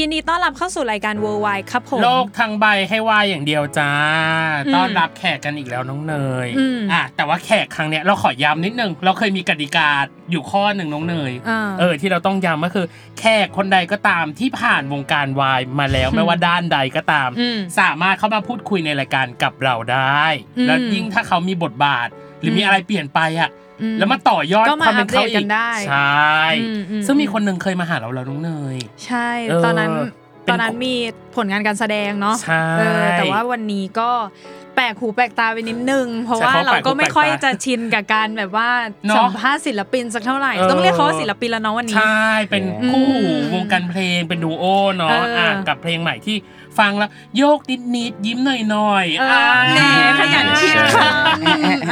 ยินดีต้อนรับเข้าสู่รายการ Worldwide ครับผมโลกทั้งใบให้วายอย่างเดียวจ้า ต้อนรับแขกกันอีกแล้วน้องเนยอืมอะแต่ว่าแขกครั้งเนี้ยเราขอย้ำนิดนึง เราเคยมีกติกาอยู่ข้อหนึ่งน้องเนยอ่าเออที่เราต้องย้ำก็คือ แขกคนใดก็ตามที่ผ่านวงการวายมาแล้วไม่ว่าด้านใดก็ตามอืมสามารถเข้ามาพูดคุยในรายการกับเราได้อืมแล้วยิ่งถ้าเขามีบทบาท หรือมีอะไรเปลี่ยนไปอะอืม แล้วมาต่อยอดก็มาความเป็นเขาอัปเดตกัอีนกได้ใช่อืมอืมซึ่งมีคนหนึ่งเคยมาหาเราแล้วน้องเนย ใช่เออตอนนั้นเป็นตอนนั้นมีผลงานการแสดงเนาะใช่เออแต่ว่าวันนี้ก็ แปลกหูแปลกตาไปนิดนึง เพราะว่าใช่เขาเราแปลกหูก็ไม่ค่อยแปลกตาจะชินกับการแบบว่าเนอะสัมภาษณ์ศิลปินสักเท่าไหร่เออต้องเรียกเขาว่าศิลปินแล้วเนาะวันนี้ ใช่ เป็นคู่หูอืมวงการเพลงเป็นดูโอเนาะเอออ่อะกับเพลงใหม่ที่ฟังแล้วโยกนิดนิดๆยิ้มหน่อยหน่อยๆเออแหมขยันคิดค่ะอ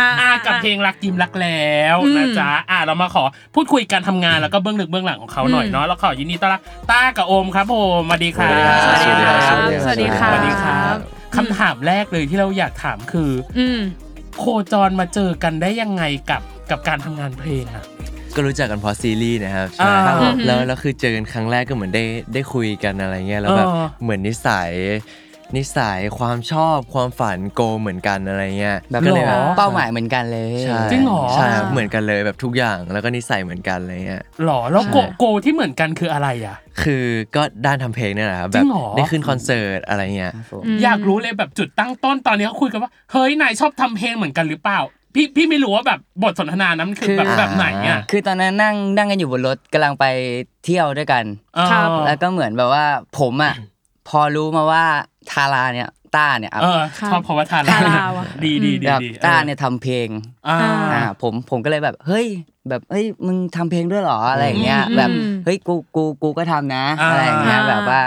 ะอะกับเพลงรักยิ้มรักแล้วอืมนะจ๊ะอะเรามาขอพูดคุยการทำงานแล้วก็เบื้องลึกเบื้องหลังของเขาหน่อยอืมเนาะแล้วขอยินดีต้อนรับต้ากับโอมครับผมสวัสดีครับสวัสดีครับสวัสดีครับสวัสดี ครับคำถามแรกเลยที่เราอยากถามคืออืมโคจรมาเจอกันได้ยังไงกับกับการทำงานเพลงอะก็รู้จักกันเพราะซีรีส์นะครับอ่าใช่ครับผมแล้วแล้วคือเจอกันครั้งแรกก็เหมือนได้ได้คุยกันอะไรเงี้ยแล้วแบบเออเหมือนนิสัย นิสัยความชอบความฝันโกเหมือนกันอะไรเงี้ยแบบก็เลยแบบเป้าหมายเหมือนกันเลยใช่จริงเหรอใช่ครับเหมือนกันเลยแบบทุกอย่างแล้วก็นิสัยเหมือนกันอะไรเงี้ยหรอแล้วโกใช่โกที่เหมือนกันคืออะไรอะคือก็ด้านทำเพลงเนี่ยแหละครับจแบริบงเหรอได้ขึ้นคอนเสิร์ตอะไรเงี้ยครับผมอยากรู้เลยแบบจุดตั้งต้นตอนนี้เขาคุยกันว่าเฮ้ยนายชอบทำเพลงเหมือนกันหรือเปล่าพี่พี่ไม่รู้ว่าแบบบทสนทนานั้นมันคือแบบคือแบบไหนอะคือตอนนั้นนั่งนั่งกันอยู่บนรถกำลังไปเที่ยวด้วยกันครับเออแล้วก็เหมือนแบบว่าผมอะพอรู้มาว่า ทาราเนี่ยต้าเนี่ยครับเออชอบเพราะว่าทานทาราว่ะ ดีดีดีแบบดีต้าเนี่ยทำเพลงอ่า อ่าผมผมก็เลยแบบ เฮ้ย แบบเฮ้ยมึงทำเพลงด้วยเหรออะไรอย่างเงี้ยอืมแบบอืม เฮ้ยกูกูกูก็ทำนะอ่า อะไรอย่างเงี้ยอ่าแบบว่า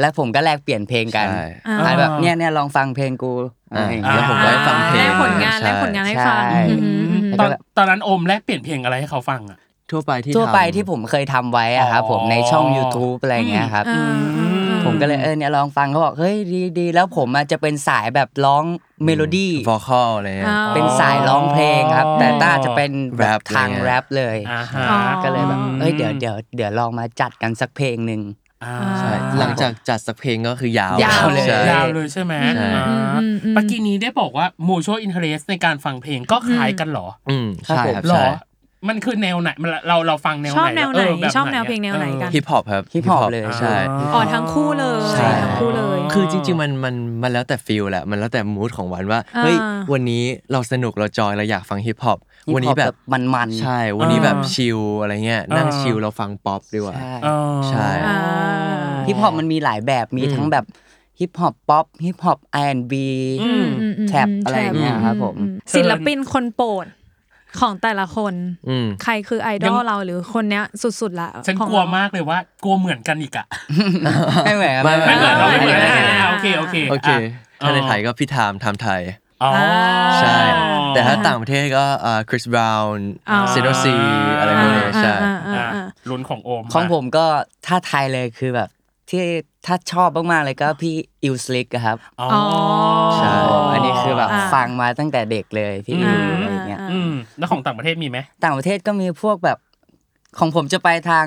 แล้วผมก็แลกเปลี่ยนเพลงกันใช่ อ่า อ่าแบบเนี่ยเนี่ยลองฟังเพลงกูอะไรอย่างเงี้ยแล้วผมก็ให้ฟังเพลง ได้ผลงานใช่ ได้ผลงานให้ฟังใช่อืมอืม ตอนตอนนั้นโอมแลกเปลี่ยนเพลงอะไรให้เขาฟังอะ ทั่วไปที่ทั่วไปทำ ที่ผมเคยทำไว้อะครับอ๋อผมในช่อง YouTube อะไรอย่างเงี้ยครับ อ่าอ่าอ่าผมก็เลยเออเนี่ยลองฟังเขาบอกเฮ้ยดีดีแล้วผมอะจะเป็นสายแบบร้อง melody vocal อะไรเงี้ยอ่าเป็นสายร้องเพลงครับ แต่ต้าจะเป็นแบบแรปทางอะไรเงี้ยแรปเลยอ่าฮะ อ๋อ ก็เลยแบบเอ้ยเดี๋ยวเดี๋ยวเดี๋ยวลองมาจัดกันสักเพลงหนึ่ง อ่าใช่หลังจากจัดสักเพลงก็คือยาวยาวเลย ใช่ ยาวเลยใช่ไหมใช่ อ่าอืมอืมอืมเมื่อกี้นี้ได้บอกว่า mutual interest ในการฟังเพลงก็คล้ายกันเหรอ อืมใช่ครับหรอ ใช่ มันคือแนวไหนมันเราเราฟังแนวไหนชอบแนวไหนแบบชอบแนวเพลงแนวไหนกันฮิปฮอปครับฮิปฮอปเลยใช่อ๋อทั้งคู่เลยใช่ทั้งคู่เลย คือจริง ๆ มันมันมันแล้วแต่ feel แหละมันแล้วแต่ mood ของวันว่าอ่าเฮ้ยวันนี้เราสนุกเรา enjoy เราอยากฟังฮิปฮอปฮิปฮอปวันนี้แบบมันมันๆใช่ วันนี้แบบอ่า chill อะไรเงี้ยนั่งอ่า chill เราฟังป๊อปดีกว่าใช่เออใช่อ่าฮิปฮอปมันมีหลายแบบมีทั้งแบบฮิปฮอปป๊อปฮิปฮอป R&Bอืมอืมอืมแท็บอะไรอย่างเงี้ยครับผมอืศิลปินคนโปรด ของแต่ละคน อืม ใครคือไอดอลเราหรือคนเนี้ยสุดๆละฉันของกลัวเรมากเลยว่ากลัวเหมือนกันอีกอะไม่เหมือนไม่ไม่เหมือนเราไม่เหมือนไม่เหมือนอ่าโอเคโอเคโอเคอะถ้าในไทยก็พี่ไทม์ไทม์ไทย อ๋อ ใช่ แต่ถ้าต่างประเทศก็คริสบราวน์อ๋อ เซโดซีอะไรพวกนี้ใช่ อ่าอ่าอะอ่า ลุ้นของโอมของผมก็ถ้าไทยเลยคือแบบ ที่ถ้าชอบมากๆเลยก็พี่ ILLSLICK ครับอ๋อใช่อันนี้คือแบบอ่าฟังมาตั้งแต่เด็กเลยพี่อิอ่าลอะไรเงี้ยอ่าอืมแล้วของต่างประเทศมีไหมต่างประเทศก็มีพวกแบบของผมจะไปทาง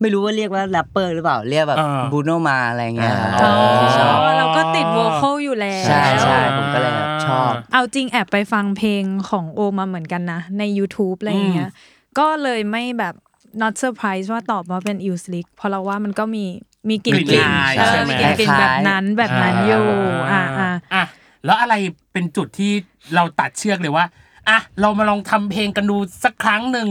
ไม่รู้ว่าเรียกว่าแรปเปอร์หรือเปล่าเรียกแบบอ่า Bruno Mars อะไรเงี้ยครับอ๋อที่ชอบเราก็ติด vocalอยู่แล้วใช่ใช่ผมก็เลยแบบชอบ เอาจริงแอบไปฟังเพลงของโอมาเหมือนกันนะ ใน YouTube อะไรอย่างเงี้ยก็เลยไม่แบบ not surprise ว่าตอบว่าเป็น i l s l i c k เพราะเราว่ามันก็มี มีกลิ่นกลิ่นอายเออใช่ไหม มีกลิ่นกลิ่นแบบนั้นแบบนั้นอยู่อ่าอ่าอะแล้วอะไรเป็นจุดที่เราตัดเชือกเลยว่าอะเรามาลองทำเพลงกันดูสักครั้งหนึ่ง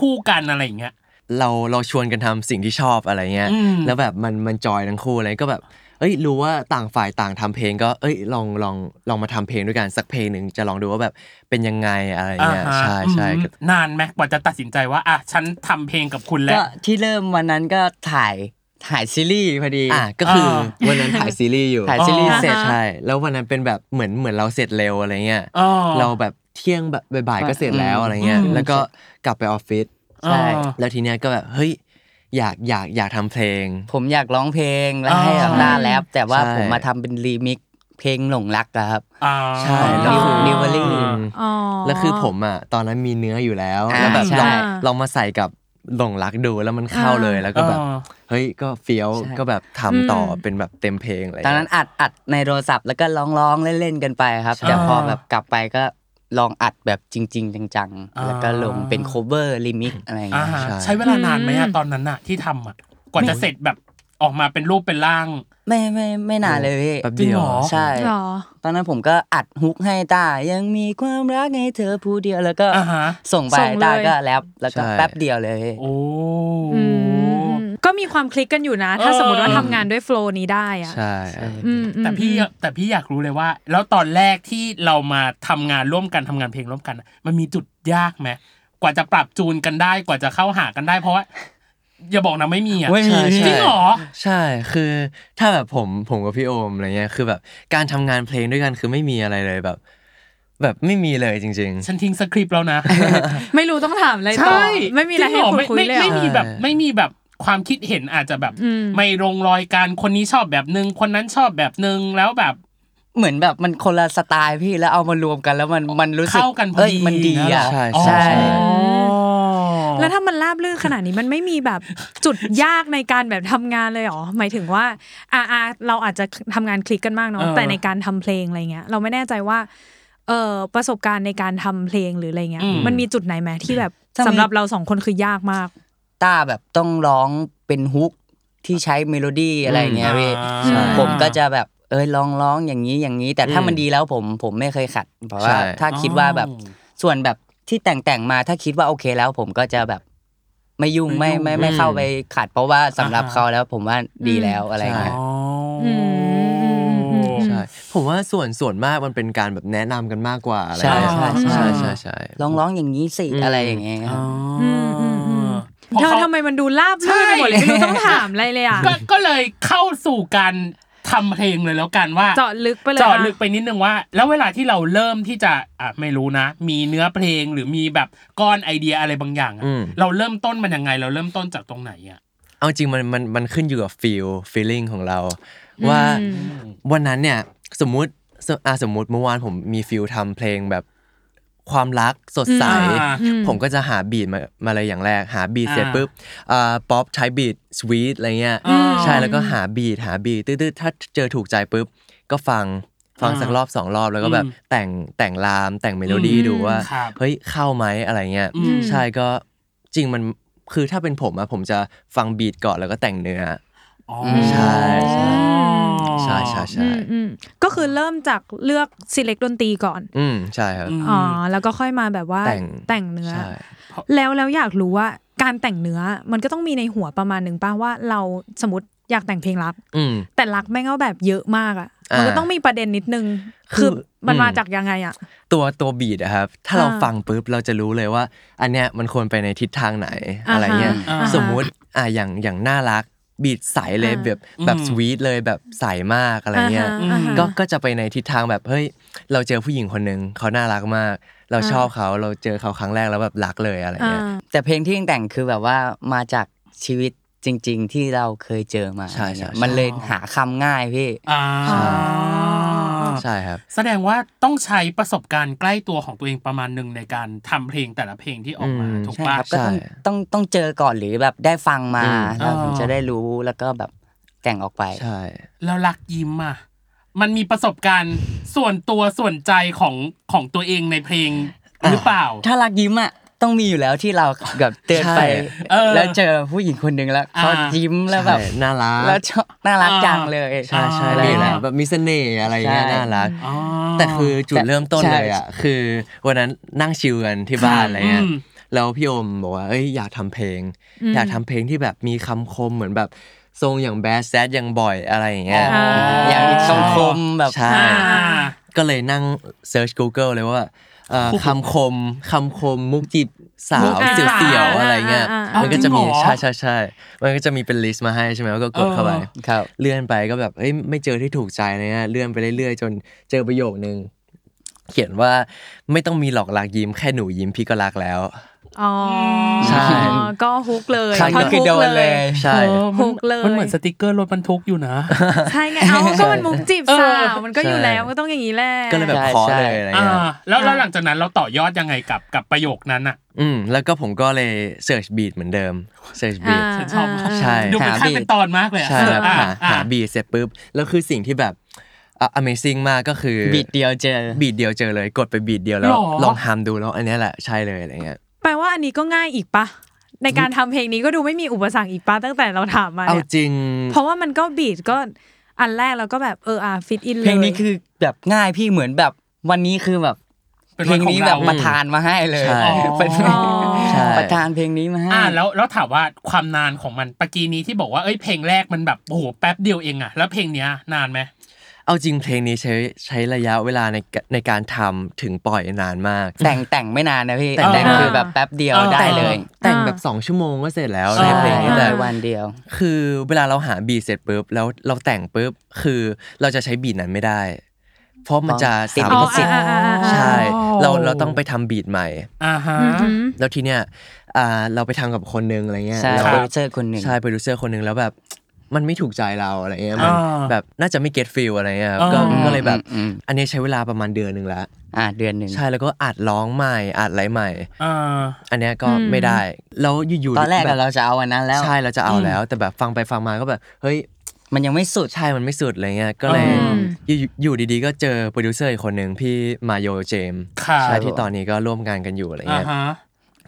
คู่กันอะไรอย่างเงี้ยเราเราชวนกันทำสิ่งที่ชอบอะไรเงี้ยอืมแล้วแบบมันมันจอยทั้งคู่อะไรก็แบบเอ้ยรู้ว่าต่างฝ่ายต่างทำเพลงก็เอ้ยลองลองลองมาทำเพลงด้วยกันสักเพลงหนึ่งจะลองดูว่าแบบเป็นยังไงอะไรเงี้ยอ่าฮะใช่ใช่อืมก็นานไหมกว่าจะตัดสินใจว่าอะฉันทำเพลงกับคุณแล้ก็วที่เริ่มวันนั้นก็ถ่าย ถ่ายซีรีส์พอดีอะก็คืออ่าวันนั้นถ่ายซีรีส์อยู่ถ่ายซีรีส์อ๋อเสร็จใช่แล้ววันนั้นเป็นแบบเหมือนเหมือนเราเสร็จเร็วอะไรเงี้ยอ๋อเราแบบเที่ยงแบบบ่ายๆก็เสร็จแล้วอะไรเงี้ยอืมแล้วก็กลับไปออฟฟิศใช่อ๋อแล้วทีเนี้ยก็แบบเฮ้ยอยากอยากอยากทำเพลง ผมอยากร้องเพลงแล้วอ๋อให้แบบหน้าแรปแต่ว่าใช่ผมมาทำเป็นรีมิกซ์เพลงหลงรักอะครับอ่าใช่แล้แล้ววคืคืออ Delivery อ๋อแล้วคือผมอะตอนนั้นมีเนื้ออยู่แล้วอ่าแล้วแบบใช่ลองลองมาใส่กับ หลงรักดูแล้วมันเข้าเลยแล้วก็แบบอ่าเฮ้ยก็เฟี้ยวใช่ก็แบบทำต่อเป็นแบบเต็มเพลงอะไรตอนนั้นอัดอัดในโทรศัพท์แล้วก็ร้องร้องเล่นๆกันไปครับแต่พอแบบกลับไปก็ลองอัดแบบจริง ๆ จังอ่าๆแล้วก็ลงเป็น cover remix อะไรอย่างอ่าเงี้ยฮะใช้เวลานานไหมอะตอนนั้นอะที่ทำอะกว่าจะเสร็จแบบ ออกมาเป็นรูปเป็นร่าง ไม่ไม่ไม่นานเลยพี่แป๊บจริเดีงยวเหรอใช่หรอตอนนั้นผมก็อัดฮุกให้ตายังมีความรักให้เธอผู้เดียวแล้วก็อ่าฮะส่งไปส่งเลยตาก็แรปแล้วก็ใช่แป๊บเดียวเลยโอ้อืมก็มีความคลิกกันอยู่นะ ถ้าเออสมมติว่าทำงานด้วยโฟล์นี้ได้อะใช่อืมอืมแต่พี่แต่พี่อยากรู้เลยว่า แล้วตอนแรกที่เรามาทำงานร่วมกันทำงานเพลงร่วมกัน มันมีจุดยากไหมกว่าจะปรับจูนกันได้กว่าจะเข้าหากันได้ เพราะว่า อย่าบอกนะไม่มีอะไม่มีใช่ใช่จริงเหรอใช่คือถ้าแบบผมผมกับพี่โอมอะไรเงี้ยคือแบบการทำงานเพลงด้วยกันคือไม่มีอะไรเลยแบบ แบบไม่มีเลยจริงฉันทิ้งสคริปต์แล้วนะ ไม่รู้ต้องถามอะไรต่อไม่มีอะไรให้จงคุเยคุยเลยเหรไม่อมีแบบไม่มีแบบความคิดเห็นอาจจะแบบอืมไม่ลงรอยกันคนนี้ชอบแบบนึงคนนั้นชอบแบบนึงแล้วแบบเหมือนแบบมันคนละสไตล์พี่แล้วเอามารวมกันแล้วมันมันรู้สึกเข้ากันพอเอ้ยดีมันดีอะใช่ใช่ แล้วถ้ามันราบรื่นขนาดนี้มันไม่มีแบบจุดยากในการแบบทำงานเลยเหรอหมายถึงว่าอ่าอ่าเราอาจจะทำงานคลิกกันมากเนาะเออแต่ในการทำเพลงอะไรเงี้ย เราไม่แน่ใจว่าเออประสบการณ์ในการทำเพลงหรืออะไรเงี้ยอืมมันมีจุดไหนไหมที่แบบถ้ามีสำหรับเราสองคนคือยากมากต้าแบบต้องร้องเป็น hook ที่ใช้เมโลดี้อะไรอย่างเงี้ยพี่ใช่ผมก็จะแบบเอยลองร้องอย่างนี้อย่างนี้ แต่ถ้าอืมมันดีแล้วผมผมไม่เคยขัด เพราะว่าใช่ถ้าคิดว่าแบบส่วนแบบ ที่แต่งแต่งๆมาถ้าคิดว่าโอเคแล้ว ผมก็จะแบบไม่ยุ่งไม่ไม่ยุ่งไม่ไม่เข้าไปขัด เพราะว่าสำหรับอ่าฮะเขาแล้วผมว่าดีแล้วอะไรเงี้ยอ๋อออืมๆใช่ผมว่าส่วนส่วนมากมันเป็นการแบบแนะนำกันมากกว่าอะไรใช่เงี้ยใช่ใช่ใช่ใช่ใช่ลองร้องอย่างนี้สิอืมอะไรอย่างเงี้ยครับอืมอืมอืมเพราะเธอเขาทำไมมันดูราบรื่นไปหมดเลยใช่ไม่รู้ต้องถามอะไรเลยอะก็ก็เลยเข้าสู่การ ทำเพลงเลยแล้วกันว่าเจาะลึกไปเลยเจาะอะลึกไปนิดนึงว่า แล้วเวลาที่เราเริ่มที่จะอะไม่รู้นะ มีเนื้อเพลงหรือมีแบบก้อนไอเดียอะไรบางอย่างอะอืมเราเริ่มต้นมันยังไง เราเริ่มต้นจากตรงไหนอะเอาจริงมันมันมันขึ้นอยู่กับ feel feeling ของเรา ว่าวันนั้นเนี่ยสมมุติสอะสมมุติเมื่อวานผมมี feel ทำเพลงแบบ ความรักสดใสอ่าผมก็จะหา beat มามาเลยอย่างแรก หา beat อ่าเสร็จปุ๊บอ่าป๊อปใช้ beat sweet อะไรเงี้ยอืมใช่แล้วก็หา beat หา beat ตื้อๆถ้าเจอถูกใจปุ๊บก็ฟังฟังอ่าสักรอบสองรอบแล้วก็แบบอืมแต่งแต่ง rhyme แต่งเมโลดี้อืมดูว่าครับเฮ้ยเข้าไหมอะไรเงี้ยอืมใช่ก็จริงมันคือถ้าเป็นผมอะผมจะฟัง beat ก่อนแล้วก็แต่งเนื้ออ๋อใช่ใช่ ใช่ใช่อืใช่มอืมก็คือเริ่มจากเลือก select ดนตรีก่อน อืมใช่ครับอืมอ๋อแล้วก็ค่อยมาแบบว่าแต่งแต่งเนื้อใช่แล้วแล้วอยากรู้ว่าการแต่งเนื้อมันก็ต้องมีในหัวประมาณหนึ่งป่ะว่าเราสมมติอยากแต่งเพลงรักอืมแต่รักแม่งก็แบบเยอะมากอะอ่ามัมันก็ต้องมีประเด็นนิดนึง คือคือมันอืมมาจากยังไงอะ ตัวตัวบีทอะครับ ถ้าเราอ่าฟังปุ๊บเราจะรู้เลยว่า อันเนี้ยมันควรไปในทิศทางไหนอ่าฮะอะไรเงี้ยอ่าสมมุติอะอย่างอย่างน่ารัก บีทใสเลยอ่าแบบแบบอืมสวีทเลยแบบใสมากอะไรเงี้ยอ่าฮะอ่าฮะก็ก็จะไปในทิศทางแบบเฮ้ยเราเจอผู้หญิงคนหนึ่งเขาน่ารักมาก เราชอบเขาเราเจอเขาครั้งแรกแล้วแบบรักเลยอะไรอ่าเงี้ยแต่เพลงที่แต่งคือแบบว่ามาจากชีวิตจริง ๆ ที่เราเคยเจอมาใช่ใช่ใช่มันเลยหาคำง่ายพี่อ่า ใช่ครับ แสดงว่าต้องใช้ประสบการณ์ใกล้ตัวของตัวเองประมาณหนึ่งในการทำเพลงแต่ละเพลงที่ออกมาอืมถูกใช่ปะครับก็ต้องใช่ต้องต้องเจอก่อนหรือแบบได้ฟังมาอืมเราถึงอ่าจะได้รู้แล้วก็แบบแต่งออกไปใช่แล้วรักยิ้มอะมันมีประสบการณ์ส่วนตัวส่วนใจของของตัวเองในเพลงหรือเปล่า ถ้ารักยิ้มอะ ต้องมีอยู่แล้วที่เราแบบเดินไปใช่เออแล้วเจอผู้หญิงคนหนึ่งแล้วเขาอ่ายิ้มแล้วแบบใช่น่ารักแล้วชอบน่ารักจังเลยใช่ใช่อะไรมีอย่างแหเงี้ละยแบบมีเสน่ห์อะไรเงี้ยใช่น่ารักอ๋อแต่คือจุดแต่เริ่มต้นใช่เลยอะคือวันนั้นนั่งชิลกันที่บ้านอะไรเงี้ยอืมแล้วพี่โอมบอกว่าเอ้ยอยากทำเพลง อยากทำเพลงที่แบบมีคำคมเหมือนแบบทรงอย่างแบดแซดอย่างบ่อยอะไรอย่างเงี้ยอ๋อออย่างมีคำคมแบบใช่อ่าก็เลยนั่ง search Google เลยว่า เอ่อคำคมคำคมมุกจีบสาวมุกจีบเสี่ยวๆอะไรเงี้ย อ่าอ่าอ่ามั มันก็จะมีจริงเหรอใช่ใช่ใช่มันก็จะมีเป็น list มาให้ใช่ไหมแล้วก็กดเข้าไปเออ ครับ เลื่อนไปก็แบบเอ้ยไม่เจอที่ถูกใจเลยนะเลื่อนไปเรื่อยๆ จนเจอประโยคนึง เขียนว่าไม่ต้องมีหรอกลักยิ้มแค่หนูยิ้มพี่ก็รักแล้ว อ๋อใช่ก็ hook เลยครั้งท่อนนี้คือ hook โดนเลยใช่เออมัน hook เลยมันเหมือนสติกเกอร์รถบรรทุกอยู่นะใช่ไงเอาก็มันมุกจีบสาวเออมันก็อยู่ใช่แล้วก็ต้องอย่างนี้แหละก็เลยแบบใช่เคาะใช่เลยอะไรอ่าเงี้ยแล้วแล้วหลังจากนั้นเราต่อยอดยังไงกับกับประโยคนั้นอะอืมแล้วก็ผมก็เลย search beat เหมือนเดิม search beat ฉันชอบมากใช่ดูเป็นขั้นเป็นตอนมากเลยอะใช่ครับอะหาอะหา beat เสร็จปุ๊บแล้วคือสิ่งที่แบบอะ amazing มากก็คือ beat เดียวเจอ beat เดียวเจอเลย กดไป beat เดียวแล้วหรอลองทำดูแล้วอันเนี้ยแหละใช่เลยอะไรเงี้ย แปลว่าอันนี้ก็ง่ายอีกปะในการทำเพลงนี้ก็ดูไม่มีอุปสรรคอีกปะตั้งแต่เราถามมาเอาเนี่ยจริง เพราะว่ามันก็บีทก็อันแรกเราก็แบบเอออะฟิตอินเลยเพลงนี้คือแบบง่ายพี่เหมือนแบบวันนี้คือแบบเป็นเพลวันงของนี้เราแบบประทานมาให้เลยใช่เป็นอ๋อใช่ประทานเพลงนี้มาให้อ่าแล้วแล้วถามว่าความนานของมันปะกี้นี้ที่บอกว่าเอ้ยเพลงแรกมันแบบโอ้โหแป๊บเดียวเองอะแล้วเพลงเนี้ยนานไหม เอาจริงเพลงนี้ใช้ใช้ระยะเวลาในกในการทำถึงปล่อยนานมาก แต่งแต่งไม่นานนะพี่แต่งแต่งไม่นานคือแบบแป๊บเดียวเออได้เลย แต่งแบบสองชั่วโมงก็เสร็จแล้วใช่ในเพลงนี้แต่แต่วันเดียว คือเวลาเราหา beat เสร็จปุ๊บแล้วเราแต่งปุ๊บคือเราจะใช้ beat นั้นไม่ได้ เพราะมันจะติดสามลิอ๋อขสิทธิ์อ่าอ่าอ่าใช่ เราเราต้องไปทำ beat ใหม่อ่าฮะอือหือแล้วทีเนี้ยอ่าเราไปทำกับคนนึงอะไรเงี้ยใช่แล้วโปรดิวเซอร์คนหนึ่งใช่โปรดิวเซอร์คนนึงแล้วแบบ มันไม่ถูกใจเราอะไรเงี้ยมันอ่าแบบน่าจะไม่ get feel อะไรเงี้ยครับอ่าก็ก็เลยแบบอืมอันนี้ใช้เวลาประมาณเดือนหนึ่งแล้วอ่าเดือนหนึ่งใช่แล้วก็อัดร้องใหม่อัดอะไรใหม่อ่าอันเนี้ยก็ไม่ได้แล้วอยู่ๆตอนแรกแบบเราจะเอาอันนั้นแล้วใช่เราจะเอาแล้ว แต่แบบฟังไปฟังมาก็แบบเฮ้ยมันยังไม่สุดใช่มันไม่สุดอะไรเงี้ยก็เลยอืมอยู่อยู่ดีๆ ก็เจอโปรดิวเซอร์อีกคนหนึ่งพี่มาโยเจมส์ค่ะใช่ที่ตอนนี้ก็ร่วมงานกันอยู่อะไรอ่าเงี้ยฮะ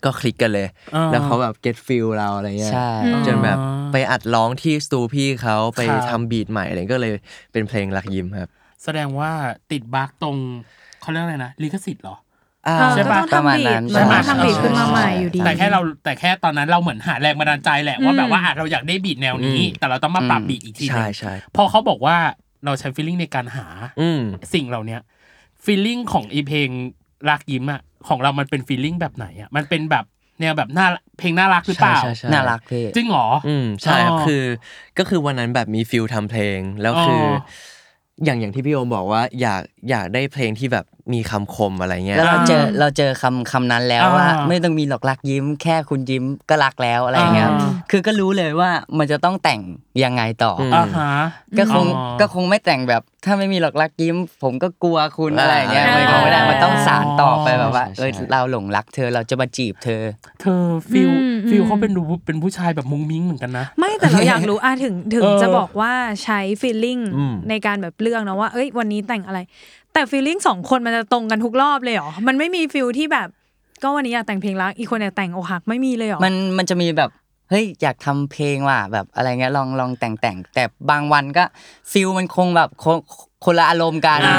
ก็คลิกกันเลยอ่าแล้วเขาแบบ get feel เราอะไรเงี้ยใช่จนแบบไปอัดร้องที่สตูพี่เขาไปครับทำ beat ใหม่อะไรก็เลยเป็นเพลงลักยิ้มครับ แสดงว่าติด bug ตรงเขาเรียกอะไรนะลิขสิทธิ์เหรออ่าเออใช่ก็ประมาณนั้นปะต้องทำณบีนั้ทนมันต้องใช่ทำ beat ขึ้นมาใหม่อยู่ดี แต่แค่เราแต่แค่ตอนนั้นเราเหมือนหาแรงบันดาลใจแหละว่าแบบว่าอะเราอยากได้ beat แนวนี้อืมแต่เราต้องมาปรับ beat อีกทีหนึ่งใช่ใช่พอเขาบอกว่าเราใช้ feeling ในการหาอืมสิ่งเหล่าเนี้ย feeling ของอีเพลง ลักยิ้มอะของเรามันเป็น feeling แบบไหนอะมันเป็นแบบแนวแบบน่าเพลงน่ารักหรือเปล่าใช่ใช่น่ารักพี่จริงเหรออืมใช่ครับอ๋อคือ ก็คือวันนั้นแบบมีฟิลทำเพลงแล้วคืออออย่างอย่างที่พี่โอมบอกว่าอยากอยากได้เพลงที่แบบ มีคำคมอะไรเงี้ยแล้วเราเจออ่าเราเจอคำคำนั้นแล้วอ่าว่า ไม่ต้องมีหลอกรักยิ้ม แค่คุณยิ้มก็รักแล้วอะไรอย่างเงี้ยอ่าคือก็รู้เลยว่ามันจะต้องแต่งยังไงต่ออมอ่าฮะก็คงอ๋อก็คงไม่แต่งแบบ ถ้าไม่มีหลอกรักยิ้ม ผมก็กลัวคุณอ่าอะไรอย่างเงี้ยอ่ามันคงไม่ได้มันต้องสารต่อไปแบบว่าใช่ใช่เออเราหลงรักเธอเราจะมาจีบเธอ เธอ feelอืม feel อืมเขาเป็นดูเป็นผู้ชายแบบมุ้งมิ้งเหมือนกันนะ ไม่แต่เราอยากรู้อะถึงถึงเออจะบอกว่าใช้ feeling อืมในการแบบเลือกนะว่า เอ้ยวันนี้แต่งอะไร แต่ feeling สองคนมันจะตรงกันทุกรอบเลยเหรอ มันไม่มี feel ที่แบบ ก็วันนี้อยากแต่งเพลงรัก อีกคนอยากแต่งอกหักไม่มีเลยเหรอ มันมันจะมีแบบเฮ้ยอยากทำเพลงว่ะแบบอะไรเงี้ยลองลองแต่งแต่งแต่บางวันก็ feel มันคงแบบคนคนละอารมณ์กันอ่า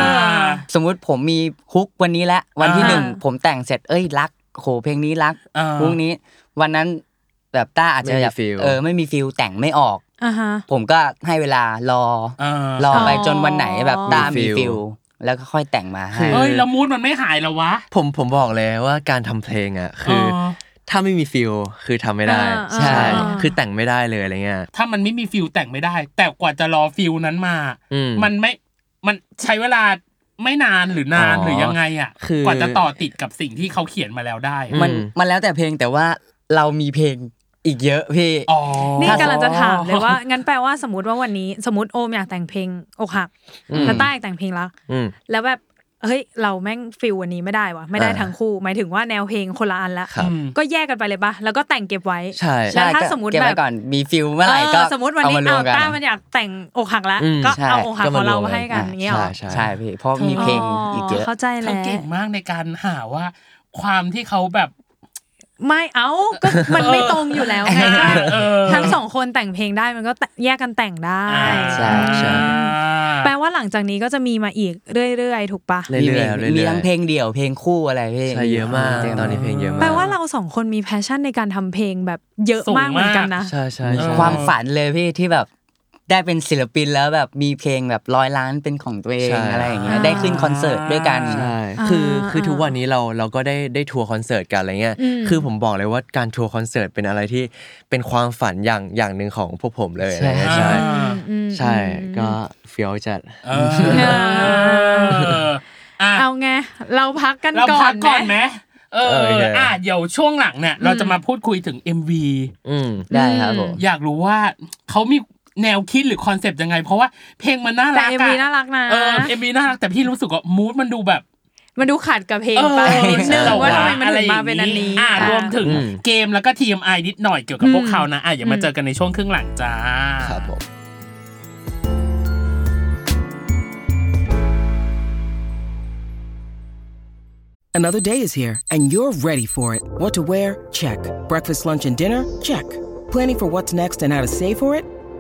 สมมุติผมมีhook วันนี้แล้ววันที่อ่าหนึ่งผมแต่งเสร็จเอ้ยรักโหเพลงนี้รักอ่า hook นี้ วันนั้นแบบต้าอาจจะไม่มีแบบ feel เออไม่มี feel แต่งไม่ออกอ่าฮะผมก็ให้เวลารออ่ารอไปอ๋อจนวันไหนแบบต้ามีมี feel feel แล้วก็ค่อยแต่งมาให้เอ้ยแล้ว mood มันไม่หายแล้ววะ ผมผมบอกเลยว่าการทำเพลงอะคืออถ้าไม่มี feel คือทำไม่ได้อ่าใช่อ่าคือแต่งไม่ได้เลยอะไรเงี้ยถ้ามันไม่มี feel แต่งไม่ได้ แต่กว่าจะรอ feel นั้นมาอืมมันไม่มันใช้เวลาไม่นานหรือนานอ๋อหรือยังไงอะคือกว่าจะต่อติดกับสิ่งที่เขาเขียนมาแล้วได้อืมมันมันแล้วแต่เพลงแต่ว่าเรามีเพลง อีกเยอะพี่อ๋อนี่กำลังจะถามเลยว่า งั้นแปลว่าสมมติว่าวันนี้สมมติโอมอยากแต่งเพลงอกหักอืมแล้วต้าอยากแต่งเพลงรักอืมแล้วแบบเฮ้ยเราแม่งฟิลวันนี้ไม่ได้วะไม่ได้อ่าทั้งคู่ หมายถึงว่าแนวเพลงคนละอันละครับก็แยกกันไปเลยปะแล้วก็แต่งเก็บไว้ใช่แล้วถ้าก็สมมุติเก็บแบไว้บก่อนมีฟิลเมื่อไหร่ก็เออสมมติวันนี้เามารวเอามกันต้ามันอยากแต่งอกหักแล้วอืมก็ใช่เอาอกหักก็ขมาองเรารวมมาให้กันอย่างเงี้ยเหรอใช่ใช่พี่เพราะมีเพลงอีกเยอะเข้าใจเธแล้อวเก่งมากในการหาว่าความที่เขาแบบ ไม่เอาก็มันไม่ตรงอยู่แล้วไงเออ ทั้งสองคนแต่งเพลงได้มันก็แยกกันแต่งได้ อ่าใช่ใช่ แปลว่าหลังจากนี้ก็จะมีมาอีกเรื่อยๆ ถูกปะเรื่อยๆมีเรื่อยๆมีทั้งเพลงเดี่ยวเพลงคู่อะไรพี่ใช่เยอะมากตอนนี้เพลงเยอะมากแปลว่าเราสองคนมี passion ในการทำเพลงแบบเยอะมากเหมือนกันนะ ใช่ใช่ใช่ ความฝันเลยพี่ที่แบบ ได้เป็นศิลปินแล้วแบบมีเพลงแบบร้อยล้านเป็นของตัวเองใช่อะไรอย่างเงี้ยอ่าได้ขึ้นคอนเสิร์ตด้วยกันใช่คืออ่าคือทุกวันนี้เราเราก็ได้ได้ทัวร์คอนเสิร์ตกันอะไรเงี้ยอืมคือผมบอกเลยว่าการทัวร์คอนเสิร์ตเป็นอะไรที่เป็นความฝันอย่างอย่างหนึ่งของพวกผมเลยอะไรเงี้ยใช่ใช่อืมอืมใช่ก็เฟี้ยวจัดเอออะเอาไงเราพักกันเราพักกันก่อนไหมเออโอเคอะเดี๋ยวช่วงหลังเนี่ยเราจะมาพูดคุยถึง MV อืมได้ครับผมอยากรู้ว่าเขามี แนวคิดหรือคอนเซปต์ยังไง เพราะว่าเพลงมันน่ารักอะแต่ MV น่ารักนะเออ MV น่ารักแต่พี่รู้สึกว่า mood มันดูแบบมันดูขัดกับเพลงไปเออนิดนึงแต่ว่าทำไมมันถึงมาเป็นอันนี้อะรวมถึงอืมเกมแล้วก็ TMI นิดหน่อยเกี่ยวกับพวกเขานะอะอย่ามาอืมเจอกันในช่วงครึ่งหลังจ้าครับผม Another day is here, and you're ready for it. What to wear? Check. Breakfast, lunch, and dinner? Check. Planning for what's next and how to save for it?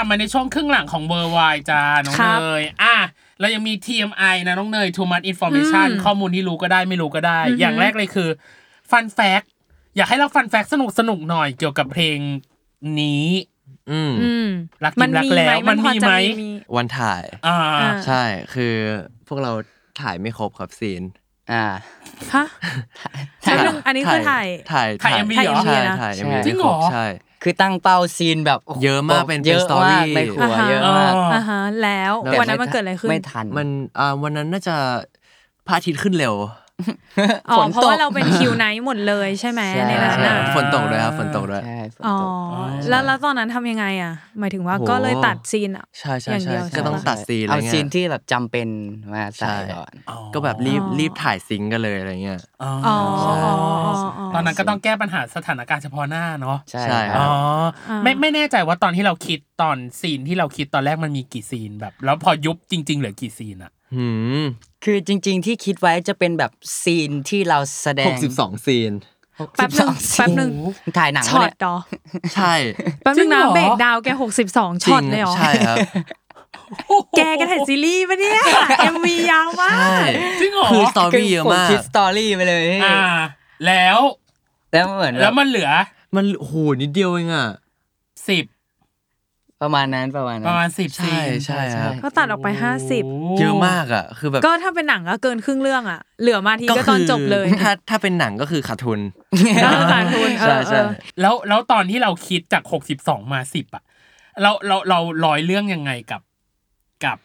ลับมาในช่วงครึ่งหลังของเบอร์วายจ้า น้องครับ เนยอะเรายังมี TMI นะ น้องเนย too much information อืมข้อมูลที่รู้ก็ได้ไม่รู้ก็ได้ อือหือออย่างแรกเลยคือ fun fact อยากให้เรา fun fact สนุกสนุกหน่อยเกี่ยวกับเพลงนี้ อืม อืมรักจริงรักแล้วมันมีมันมีไหมพอจะมีวันถ่าย อ่าอ่าใช่ คือพวกเราถ่ายไม่ครบครับซีนอ่า ฮะแป๊บนึงอันนี้คือถ่าย ถ่ายถ่าย MV เหรอ ใช่นะถ่ายใช่ MV จริงเหรอใช่ คือตั้งเป้าซีนแบบโหเยอะมากเป็นเยอะเป็น story มากในครัวอ่าฮะเยอะมากอ่าฮะแล้วแต่วันนั้นมันเกิดอะไรขึ้นไม่ทันมันอ่าวันนั้นน่าจะพระอาทิตย์ขึ้นเร็ว อ๋อฝนตกเพราะว่าเราเป็นคิว night หมดเลยใช่ไหมใช่ในนั้นน่ะฝนตกด้วยครับฝนตกด้วยใช่อ๋อฝนตกแล้วแล้วตอนนั้นทำยังไงอะ หมายถึงว่าโหก็เลยตัดซีนอะใช่ใช่อย่างใช่เดียวใช่ก็ต้องตัดซีนอะไรเอาเงี้ยปะเอาซีนที่แบบจำเป็นมาใส่ใช่ก่อนก็แบบรีบอ๋อรีบถ่าย sync กันเลยอะไรเงี้ยอ๋ออ๋อออ๋ออ๋อตอนนั้นก็ต้องแก้ปัญหาสถานการณ์เฉพาะหน้าเนาะใช่ใช่คครัรับอ๋บอไม่ไม่แน่ใจว่าตอนที่เราคิดตอนซีนที่เราคิดตอนแรกมันมีกี่ซีนแบบ แล้วพอยุบจริง ๆ เหลือกี่ซีนอะหืม คือจริง ๆ ที่คิดไว้จะเป็นแบบซีนที่เราแสดงหกสิบสองซีนแป๊บนึง62แป๊บนึงถ่ายหนังช็อวะตเนี่ยดอใช่แป๊บนึงนะจริงเหรอเบรกดาวน์แกหกสิบสองจริช็อตงเลยเหรอใช่ครับแกแกถ่ายซีรีส์ปะเนี่ยMV ยาวมากใช่จริงเหรอคือ story เยอะมากคิด story ไปเลยอ่า แล้ว แล้วเหมือนแล้วมันเหลือ มันโอ้โหนิดเดียวเองอะสิบ ประมาณนั้นประมาณนั้นประมาณสิบซีนใช่ใช่ครับก็ตัดออกไปห้าสิบ เยอะมากอะ คือแบบก็ถ้าเป็นหนังก็เกินครึ่งเรื่องอะ เหลือมาทีก็ตอนจบเลยถ้าถ้าเป็นหนังก็คือขาดทุนก็คือขาดทุนเอใช่ใช่เออแล้วแล้วตอนที่เราคิดจากหกสิบสองมาสิบอะเราเราเราร้อยเรื่องยังไงกับ กับ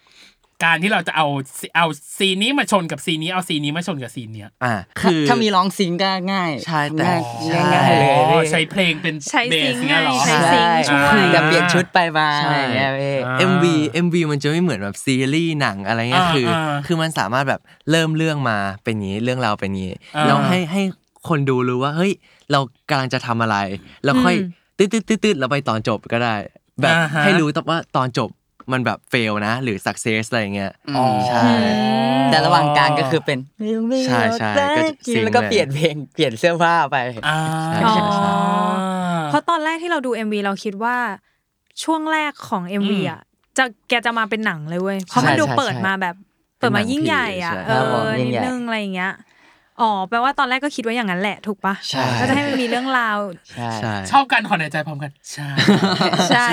การที่เราจะเอาเอาซีนนี้มาชนกับซีนนี้เอาซีนนี้มาชนกับซีนเนี้ยอ่าถ้าคือถ้ามีร้องซิงก็ง่าย ใช่แต่ง่ายใช่ง่ายๆเลยอ๋อพี่ใช้เพลงเป็นใช้เบซิสงค์เงี้ยเหรอไงใช้ใช่ซิงค์ช่วยแต่เปลี่ยนชุดไปมาใช่อะไรอย่างเงี้ยพี่อ่า MV MV มันจะไม่เหมือนแบบซีรีส์หนังอะไรเงี้ยอ่าคืออาคือมันสามารถแบบเริ่มเรื่องมาเป็นอย่างนี้เรื่องราวเป็นอย่างนี้อ่าแล้วให้ให้คนดูรู้ว่าเฮ้ยเรากำลังจะทำอะไร แล้วค่อยอืมตืดตืดตืดตืดแล้วไปตอนจบก็ได้ แบบอ่าฮะให้รู้แต่ว่าตอนจบ มันแบบเฟลนะ หรือ success อะไรอย่างเงี้ยอ๋อใช่ แต่ระหว่างกลางก็คือเป็นใช่ใช่ก็ซิงค์แล้วก็เลยเปลี่ยนเพลงเปลี่ยนเสื้อผ้าไปอ่าใช่อ๋อใช่ใช่เพราะตอนแรกที่เราดู MV เราคิดว่าช่วงแรกของ MV อะจะแกจะมาเป็นหนังเลยเว้ยเพราะมันใช่ดูใช่เปิดใช่มาแบบเปิดมาเป็นหนังยิ่งใหญ่อะผีเอครับผมอยิ่นิงดใหญ่นึงอะไรอย่างเงี้ย อ๋อแปลว่าตอนแรกก็คิดว่าอย่างนั้นแหละถูกปะใช่ก็จะให้มันมีเรื่องราวใช่ใช่ชอบการถอนหายใจพร้อมกันใช่ใช่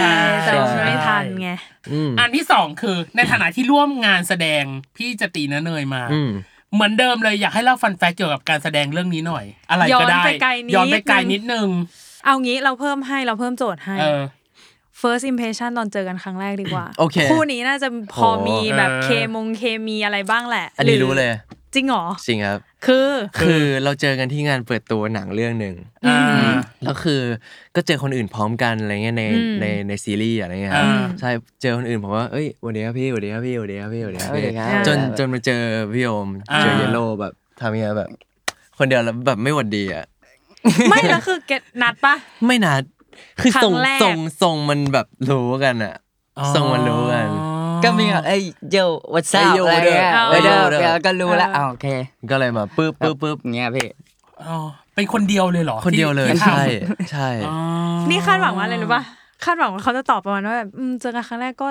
แต่ว่าใช่ไม่ทันไงอืมอันที่สองคือในฐานะที่ร่วมงานแสดงพี่จะตีเนเนยมาอืมเหมือนเดิมเลยอยากให้เล่าฟันแฟกเกี่ยวกับการแสดงเรื่องนี้หน่อย อะไรก็ได้ย้อนไปไกลนิดย้อนไปไกลนิดนึง เอางี้เราเพิ่มให้เราเพิ่มโจทย์ให้เออ first impression ตอนเจอกันครั้งแรกดีกว่าโอเคคู่นี้น่าจะพอโหมีแบบเออเคมงเคมีอะไรบ้างแหละ อันนี้หรู้เลย จริงเหรอจริงครับ คือคือเราเจอกันที่งานเปิดตัวหนังเรื่องหนึ่งอ่าแล้วคือก็เจอคนอื่นพร้อมกันอะไรเงี้ยในอืมในในซีรีส์อะไรเงี้ยครับอ่าใช่เจอคนอื่นผมว่าเอ้ยสวัสดีครับพี่สวัสดีครับพี่สวัสดีครับพี่สวัสดีครับสวัสดีพี่ครับจนจนมาเจอพี่โอมอ่าเจอเยลโล่แบบทำยังไงแบบ คนเดียวแล้วแบบไม่หวัดดีอะไม่แล้วคือเกตนัดปะไม่นัดคือครั้ทรงงแรกทรงทรงมันแบบรู้กันอะทรงมันรู้กัน ก็มีแบบเอ้ยโย what's เอ้ up ยโย่อะไรเงี้ยเด้เอออเด้เดี๋อยวก็รู้แล้วอ้าวโอเคก็เลยมาปึ๊บปึ๊บปึ๊บเงี้ยพี่อ๋อเป็นคนเดียวเลยเหรอคนเดียวเลยที่ใช่ทำใช่ อ๋อนี่คาดหวังว่าอะไรรู้ปะคาดหวังว่าเขาจะตอบประมาณว่าแบบอืมเจอกันครั้งแรกก็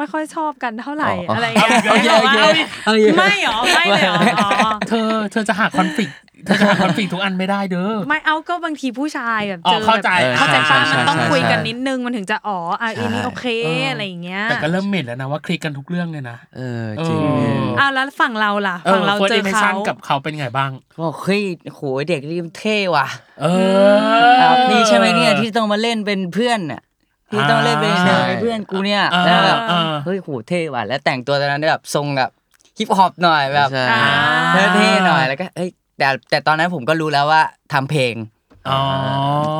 ไม่ค่อยชอบกันเท่าไหร่อ๋อออะไรอย่างเงี้ยโอเคโอเคเอาอีกไม่หรอไม่เลยหรออ๋อเธอเธอจะหาคอนฟ lict เธอจะหาคอนฟ lict ทุกอันไม่ได้เด้อไม่เอาก็บางทีผู้ชายแบบอ๋อเจอเข้าใจแบบเข้าใจใช่ป้าใช่มันต้องใช่คุยกันใช่นิดนึงมันถึงจะอ๋ออะใช่อันนี้โอเคเออออะไรอย่างเงี้ยแต่ก็เริ่มเหม็นแล้วนะว่าคลิกกันทุกเรื่องเลยนะเออจริงเอออ้าวแล้วฝั่งเราล่ะฝั่งเราเจอฟิร์สเขา impression กับเขาเป็นไงบ้างบอกเฮ้ยโหเด็กนี่มันเท่ว่ะเออครับนี่ใช่ไหมเนี่ยที่ต้องมาเล่นเป็นเพื่อนน่ะ ที่ต้องเล่นเป็นใช่เนยเพื่อนกูเนี่ยอ่าแล้วแบบอ่าเฮ้ยโหเท่ว่ะแล้วแต่งตัวตอนนั้นแบบทรงแบบฮิปฮอปหน่อยแบบใช่อ่าเท่ๆหน่อยแล้วก็เอ้ยแต่แต่ตอนนั้นผมก็รู้แล้วว่าทำเพลงอ๋อ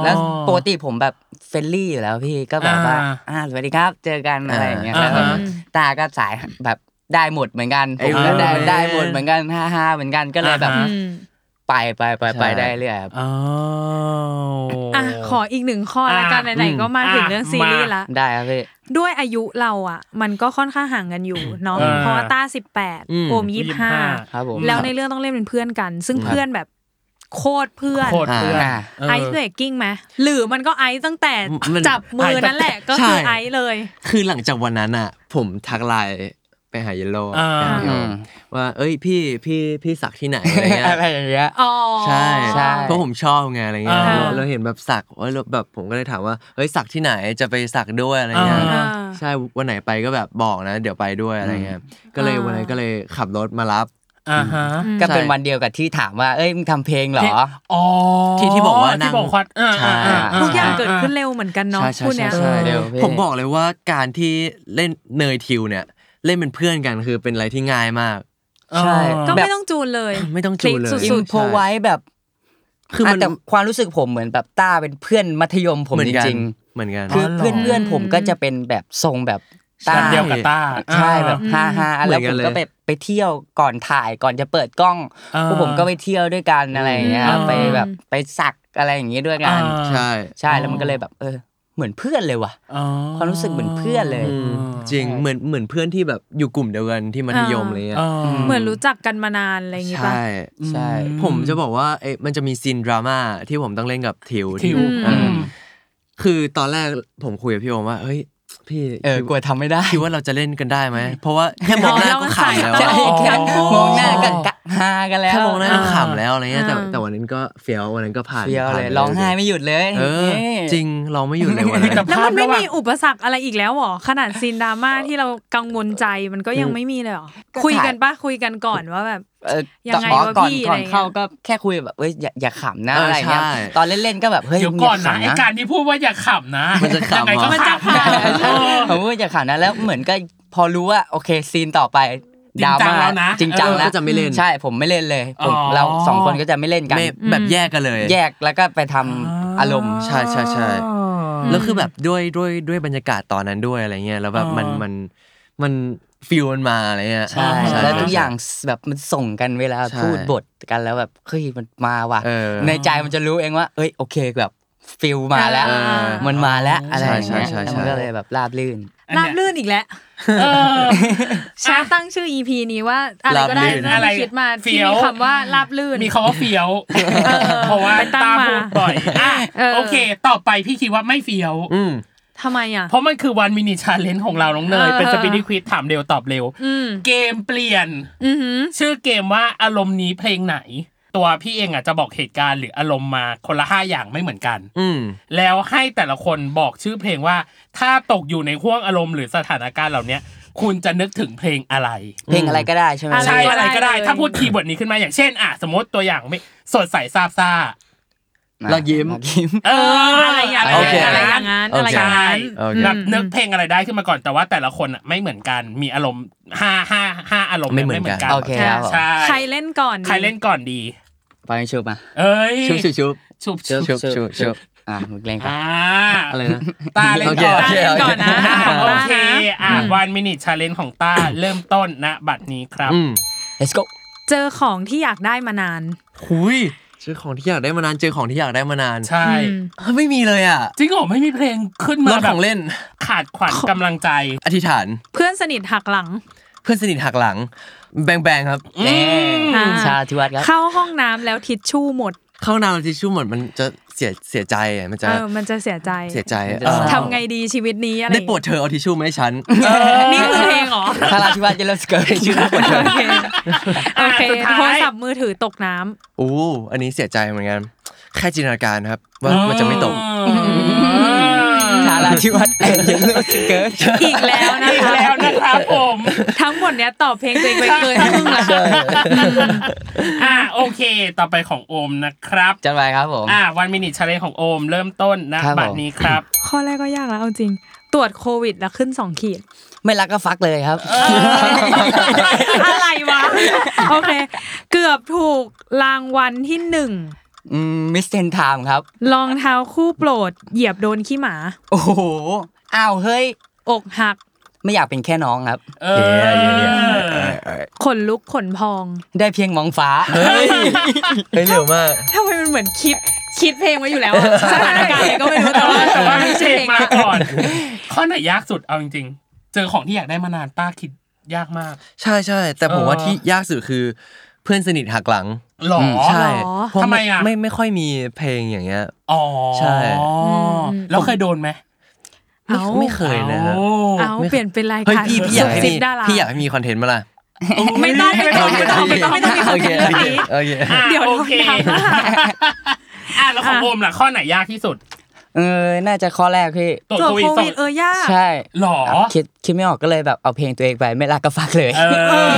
แล้วปกติผมแบบ friendly อยู่แล้วพี่ก็แบบว่าอ่าอ่าสวัสดีครับ เจอกันอะไรอย่างเงี้ยอ่าแล้วแบบอ่าต้าก็สายแบบได้หมดเหมือนกันผมก็ได้เออได้หมดเหมือนกันฮ่าฮ่าเหมือนกันก็เลยแบบอ่าฮะอืม ไปไปไปไปใช่ได้เรื่อยครับอ๋ออะขออีกหนึ่งข้อละกันอะไหนๆก็มาถึงอะเรื่องซีรีส์ละได้ครับพี่ด้วยอายุเราอะ มันก็ค่อนข้างห่างกันอยู่เนาะอ่าเพราะว่าต้าสิบแปดอืมโอมยี่สิบห้าครับผมแล้วในเรื่องต้องเล่นเป็นเพื่อนกัน ซึ่งเพื่อนแบบโคตรเพื่อนโคตรเพื่อนอ่าเออไอซ์คือเอกกิ้งไหมหรือมันก็ไอซ์ตั้งแต่มันจับมือนั่นแหละก็คือใช่ไอซ์เลย คือหลังจากวันนั้นอะ ผมทักไลน์ ไปหาเยลโล่อ่า ไปหาพี่โอมว่า เอ้ยพี่พี่พี่สักที่ไหนอะไรเงี้ยอะไรอย่างเงี้ย อ๋อ ใช่ใช่ เพราะผมชอบไงอะไรเงี้ยอ่า เราเราเห็นแบบสักว่าเราแบบผมก็เลยถามว่าเฮ้ยสักที่ไหนจะไปสักด้วยอะไรเงี้ย อ่า ใช่วันไหนไปก็แบบบอกนะ เดี๋ยวไปด้วยอะไรเงี้ยก็เลยอ่าวันนั้นก็เลยขับรถมารับ อ่าฮะก็เป็นใช่วันเดียวกับที่ถามว่าเอ้ยมึงทำเพลงเหรอ อ๋อที่ที่บอกว่านั่ที่งบอกว่าอ่าใช่ อ่าอ่า ทุกอย่างเกิดขึ้นเร็วเหมือนกันเนาะใช่ใช่คู่เนี้ย ใช่เร็วพี่ ผมบอกเลยว่าการที่เล่นเนยทิวเนี่ย เล่นเป็นเพื่อนกันคือเป็นอะไรที่ง่ายมาก ใช่ก็แบไม่บต้องจูนเลย ไม่ต้องจูนเลยคกอิสุนดโพไว้แบบ คือมันแต่ความรู้สึกผมเหมือนแบบต้าเป็นเพื่อนมัธยมผมเหมือจนกันริงเหมือนกันๆคือเพื่อนเพื่อนๆผมก็จะเป็นแบบทรงแบบต้าแบบเดียวกับต้าใช่แบบอืมฮ่าฮ่าเหมืแล้อวนกัผนมเลยก็ไปไปเที่ยวก่อนถ่ายก่อนจะเปิดกล้องอ่าพวกผมก็ไปเที่ยวด้วยกันอะไรอย่างเงี้ยอ่าไปแบบไปสักอะไรอย่างเงี้ยด้วยกันอ่าใช่ใช่แล้วมันก็เลยแบบเออ เหมือนเพื่อนเลยว่ะอ๋อความรู้สึกเหมือนเพื่อนเลยอืมจริงเหมือนเหมือนเพื่อนที่แบบอยู่กลุ่มเดียวกันที่มัธยมอะไรเงี้ยอ๋อๆเหมือนรู้จักกันมานานอะไรอย่างงี้ป่ะใช่ใช่ผมจะบอกว่าเอ๊ะมันจะมีซีนดราม่าที่ผมต้องเล่นกับทิวทิวอ่าอืมคือตอนแรกผมคุยกับพี่โอมว่าเฮ้ย พี่เออกลัวทำไม่ได้คิดว่าเราจะเล่นกันได้ไหมเพราะว่าแค่มองหน้าก็ขำแล้วใช่อะแค่อ๋อมองหน้ากันกะฮากันแล้วแค่มองหน้าก็ขำแล้วอะไรเงี้ยแต่อ่าแต่วันนั้นก็เฟี้ยววันนั้นก็ผ่านเฟี้ยวผ่านเลยปร้องไห้ไม่หยุดเลยเออจริงเราไม่หยุดเลยวันนั้นแต่แล้วภามัพนไม่ระหว่างมีอุปสรรคอะไรอีกแล้วหรอขนาดซีนดราม่าที่เรากังวลใจมันก็ยังไม่มีเลยหรอก็คุยถ่ายกันปะคุยกันก่อนว่าแบบเออ ยังไงอ๋อวะก่อนพี่ก่อนอะไรเงี้ยเข้าก็แค่คุยแบบเอ้ยอย่าอย่าขำนะเออออะไรเงี้ยใช่ตอนเล่นๆก็แบบเฮ้ยเดี๋ยวก่อนนะย่าไอขำการที่พูดว่าอย่าขำนะมันจะขำยังไงก็เหรอมันจะขำขำเออผมว่าอย่าขำนะแล้วเหมือนก็พอรู้ว่าโอเคซีนต่อไปจริงจังดราม่าแล้วนะจริงจังเออแล้วก็จะไม่เล่นใช่ผมไม่เล่นเลยผมอ๋อเราสองคนก็จะไม่เล่นกันไม่แบบแยกกันเลย แยกแล้วก็ไปทำอารมณ์ใช่ใช่ใช่แล้วคือแบบด้วยด้วยด้วยบรรยากาศตอนนั้นด้วยอะไรเงี้ยแล้วแบบมันอ๋อมันมัน ฟิลมันมาอะไรเงี้ยใช่ใช่แล้วทุกอย่างแบบมันส่งกันเวลาใช่พูดบทกันแล้วแบบเฮ้ยมันมาว่ะเออในใจมันจะรู้เองว่าเอ้ยโอเคแบบฟิลมาแล้วอ่ามันมาแล้วอะไรอย่างใช่เงี้ยใช่ใช่แล้วมันก็เลยแบบราบลื่นอันราเนี้บยลื่นอีกแล้วเออชาตั้งชื่อ EP นี้ว่าอะไรก็ได้ราบลื่นนะอะไรคิดมาเฟี้ที่ยวมีคำว่าราบลื่น มีคำว่าเฟี้ยวเพราะว่าไปตั้งตามาพูดบ่อยอะเออโอเค ต่อไปพี่คิดว่าไม่เฟี้ยวอืม ทำไมอะ เพราะมันคือวัน mini challenge ของเราน้องเนยเออเป็น speed quiz ถามเร็วตอบเร็วอืมเกมเปลี่ยนอือหือชื่อเกมว่าอารมณ์นี้เพลงไหน ตัวพี่เองอะจะบอกเหตุการณ์หรืออารมณ์มาคนละห้าอย่างไม่เหมือนกัน อืมแล้วให้แต่ละคนบอกชื่อเพลงว่า ถ้าตกอยู่ในห้วงอารมณ์หรือสถานการณ์เหล่าเนี้ยคุณจะนึกถึงเพลงอะไร เพลงอะไรก็ได้ใช่ไหมอะไรใช่ก็อะไรก็ได้ได้เลยถ้าพูด keyword นี้ขึ้นมาอย่างเช่นอะสมมติตัวอย่างไม่สดใสซาบซ่าะรักยิ้มรักยิ้ม เอออะไรอย่างโอเคอะไรอย่างนั้นโอเคอะไรอย่างนั้นโอเคแบบนึกเพลงอะไรได้ขึ้นมาก่อนแต่ว่าแต่ละคนอะไม่เหมือนกันมีอารมณ์ห้าห้าห้าอารมณ์ไม่เหมือนกัน โอเคครับผมใช่ ใครเล่นก่อนดีใครเล่นก่อนดี ไปชุบมาเอ้ยชุบชุบชุบชุบชุชุบบชุบชุบอะมึงเล่นก่อนอ่าอะไรนะ ตาเล่นโอเคก่อนโอเค ก่อนนะอ่าของโอต้าเคนะอ่าวันมินิชาเลนของต้าเริ่มต้นณบัดนี้ครับอืม let's go เจอของที่อยากได้มานาน หุย เจอของที่อยากได้มานานเจอของที่อยากได้มานานใช่อืมเฮ้ยไม่มีเลยอะจริงเหรอไม่มีเพลงขึ้นรมาถแบขบองเล่น ขาดขวัญกำลังใจ อธิษฐาน เพื่อนสนิทหักหลัง เพื่อนสนิทหักหลัง แบงแบงครับแน่อ่าชาทิวัฒน์ครับเข้าห้องน้ำแล้วทิชชู่หมด เข้าน้ำทิชชู่หมดมันจะเสียเสียใจอะมันจะเออมันจะเสียใจเสียใจมันจะเออทำไงดีชีวิตนี้อะไรได้โปรดเธอเอาทิชชู่มาให้ฉันนี่คือเพลงเหรอทาราทิวัฒน์ Yellowskrt ชื่อได้หมดเลยโอเคโอเคสุดท้ายโทรศัพท์มือถือตกน้ำอู้อันนี้เสียใจเหมือนกันแค่จินตนาการครับ ว่ามันจะไม่ตกทา ราทิวัฒน์ Yellowskrt อีกแล้วนะอีกคะแล้วนะครับผม ทั้งหมดเนี้ยตอบเพลงตัวเองไปเกินครึ่งละอ่าโอเค ต่อไปของโอมนะครับจันไปครับผมอ่าวัน mini challenge ของโอม เริ่มต้นนะครับบัดนี้ครับ ข้อแรกก็ยากแล้วเอาจริงตรวจโควิดแล้วขึ้นสองขีด ไม่รักก็ฟักเลยครับ อะไรวะ โอเค เกือบถูกรางวัลที่หนึ่ง มิสเทนไทม์ครับ รองเท้าคู่โปรด เหยียบโดนขี้หมา โอ้โหอ้าวเฮ้ย อกหัก ไม่อยากเป็นแค่น้องครับเอเย้เย้เย้อขนลุกขนพอง ได้เพียงมองฟ้าเฮ้ยเฮ้ยเร็วมากทำไมมันเหมือนคิดคิดเพลงไว้อยู่แล้วอะสถานการณ์อะไรก็ไม่รู้แต่ว่าแต่ว่ามีไม่เพใช่ลเพงลงมามาก่อน ข้อไหนยากสุดเอาจริงๆ เจอของที่อยากได้มานานต้าคิดยากมาก ใช่ใช่แต่ผมเออว่าที่ยากสุดคือเพื่อนสนิทหักหลังหรอใช่หรอเพราะทำไมอะไม่ไม่ค่อยมีเพลงอย่างเงี้ยอ๋อใช่แล้วเคยโดนไหมไม่เอาไม่เคยนะครับโอ้เอาเปลี่ยนเป็นรายเฮ้ยการพี่พี่อยากให้ซุบซิมีบดาราพี่อยากให้มีคอนเทนต์มาล่ะไม่ต้องไม่ต้องไม่ต้องไม่ต้องไม่ต้องมีคโออนเคเทนต์โอเรื่องเคนี้โอเคอะเดี๋ยวโอเคโดนด่าอะแล้วของโอมล่ะข้อไหนยากที่สุด เออ น่าจะข้อแรกพี่ตรวจตรวจโควิดโคสอวิงดเออยากใช่หรอคิดคิดไม่ออกก็เลยแบบเอาเพลงตัวเองไปไม่รักก็ฟักเลยเออ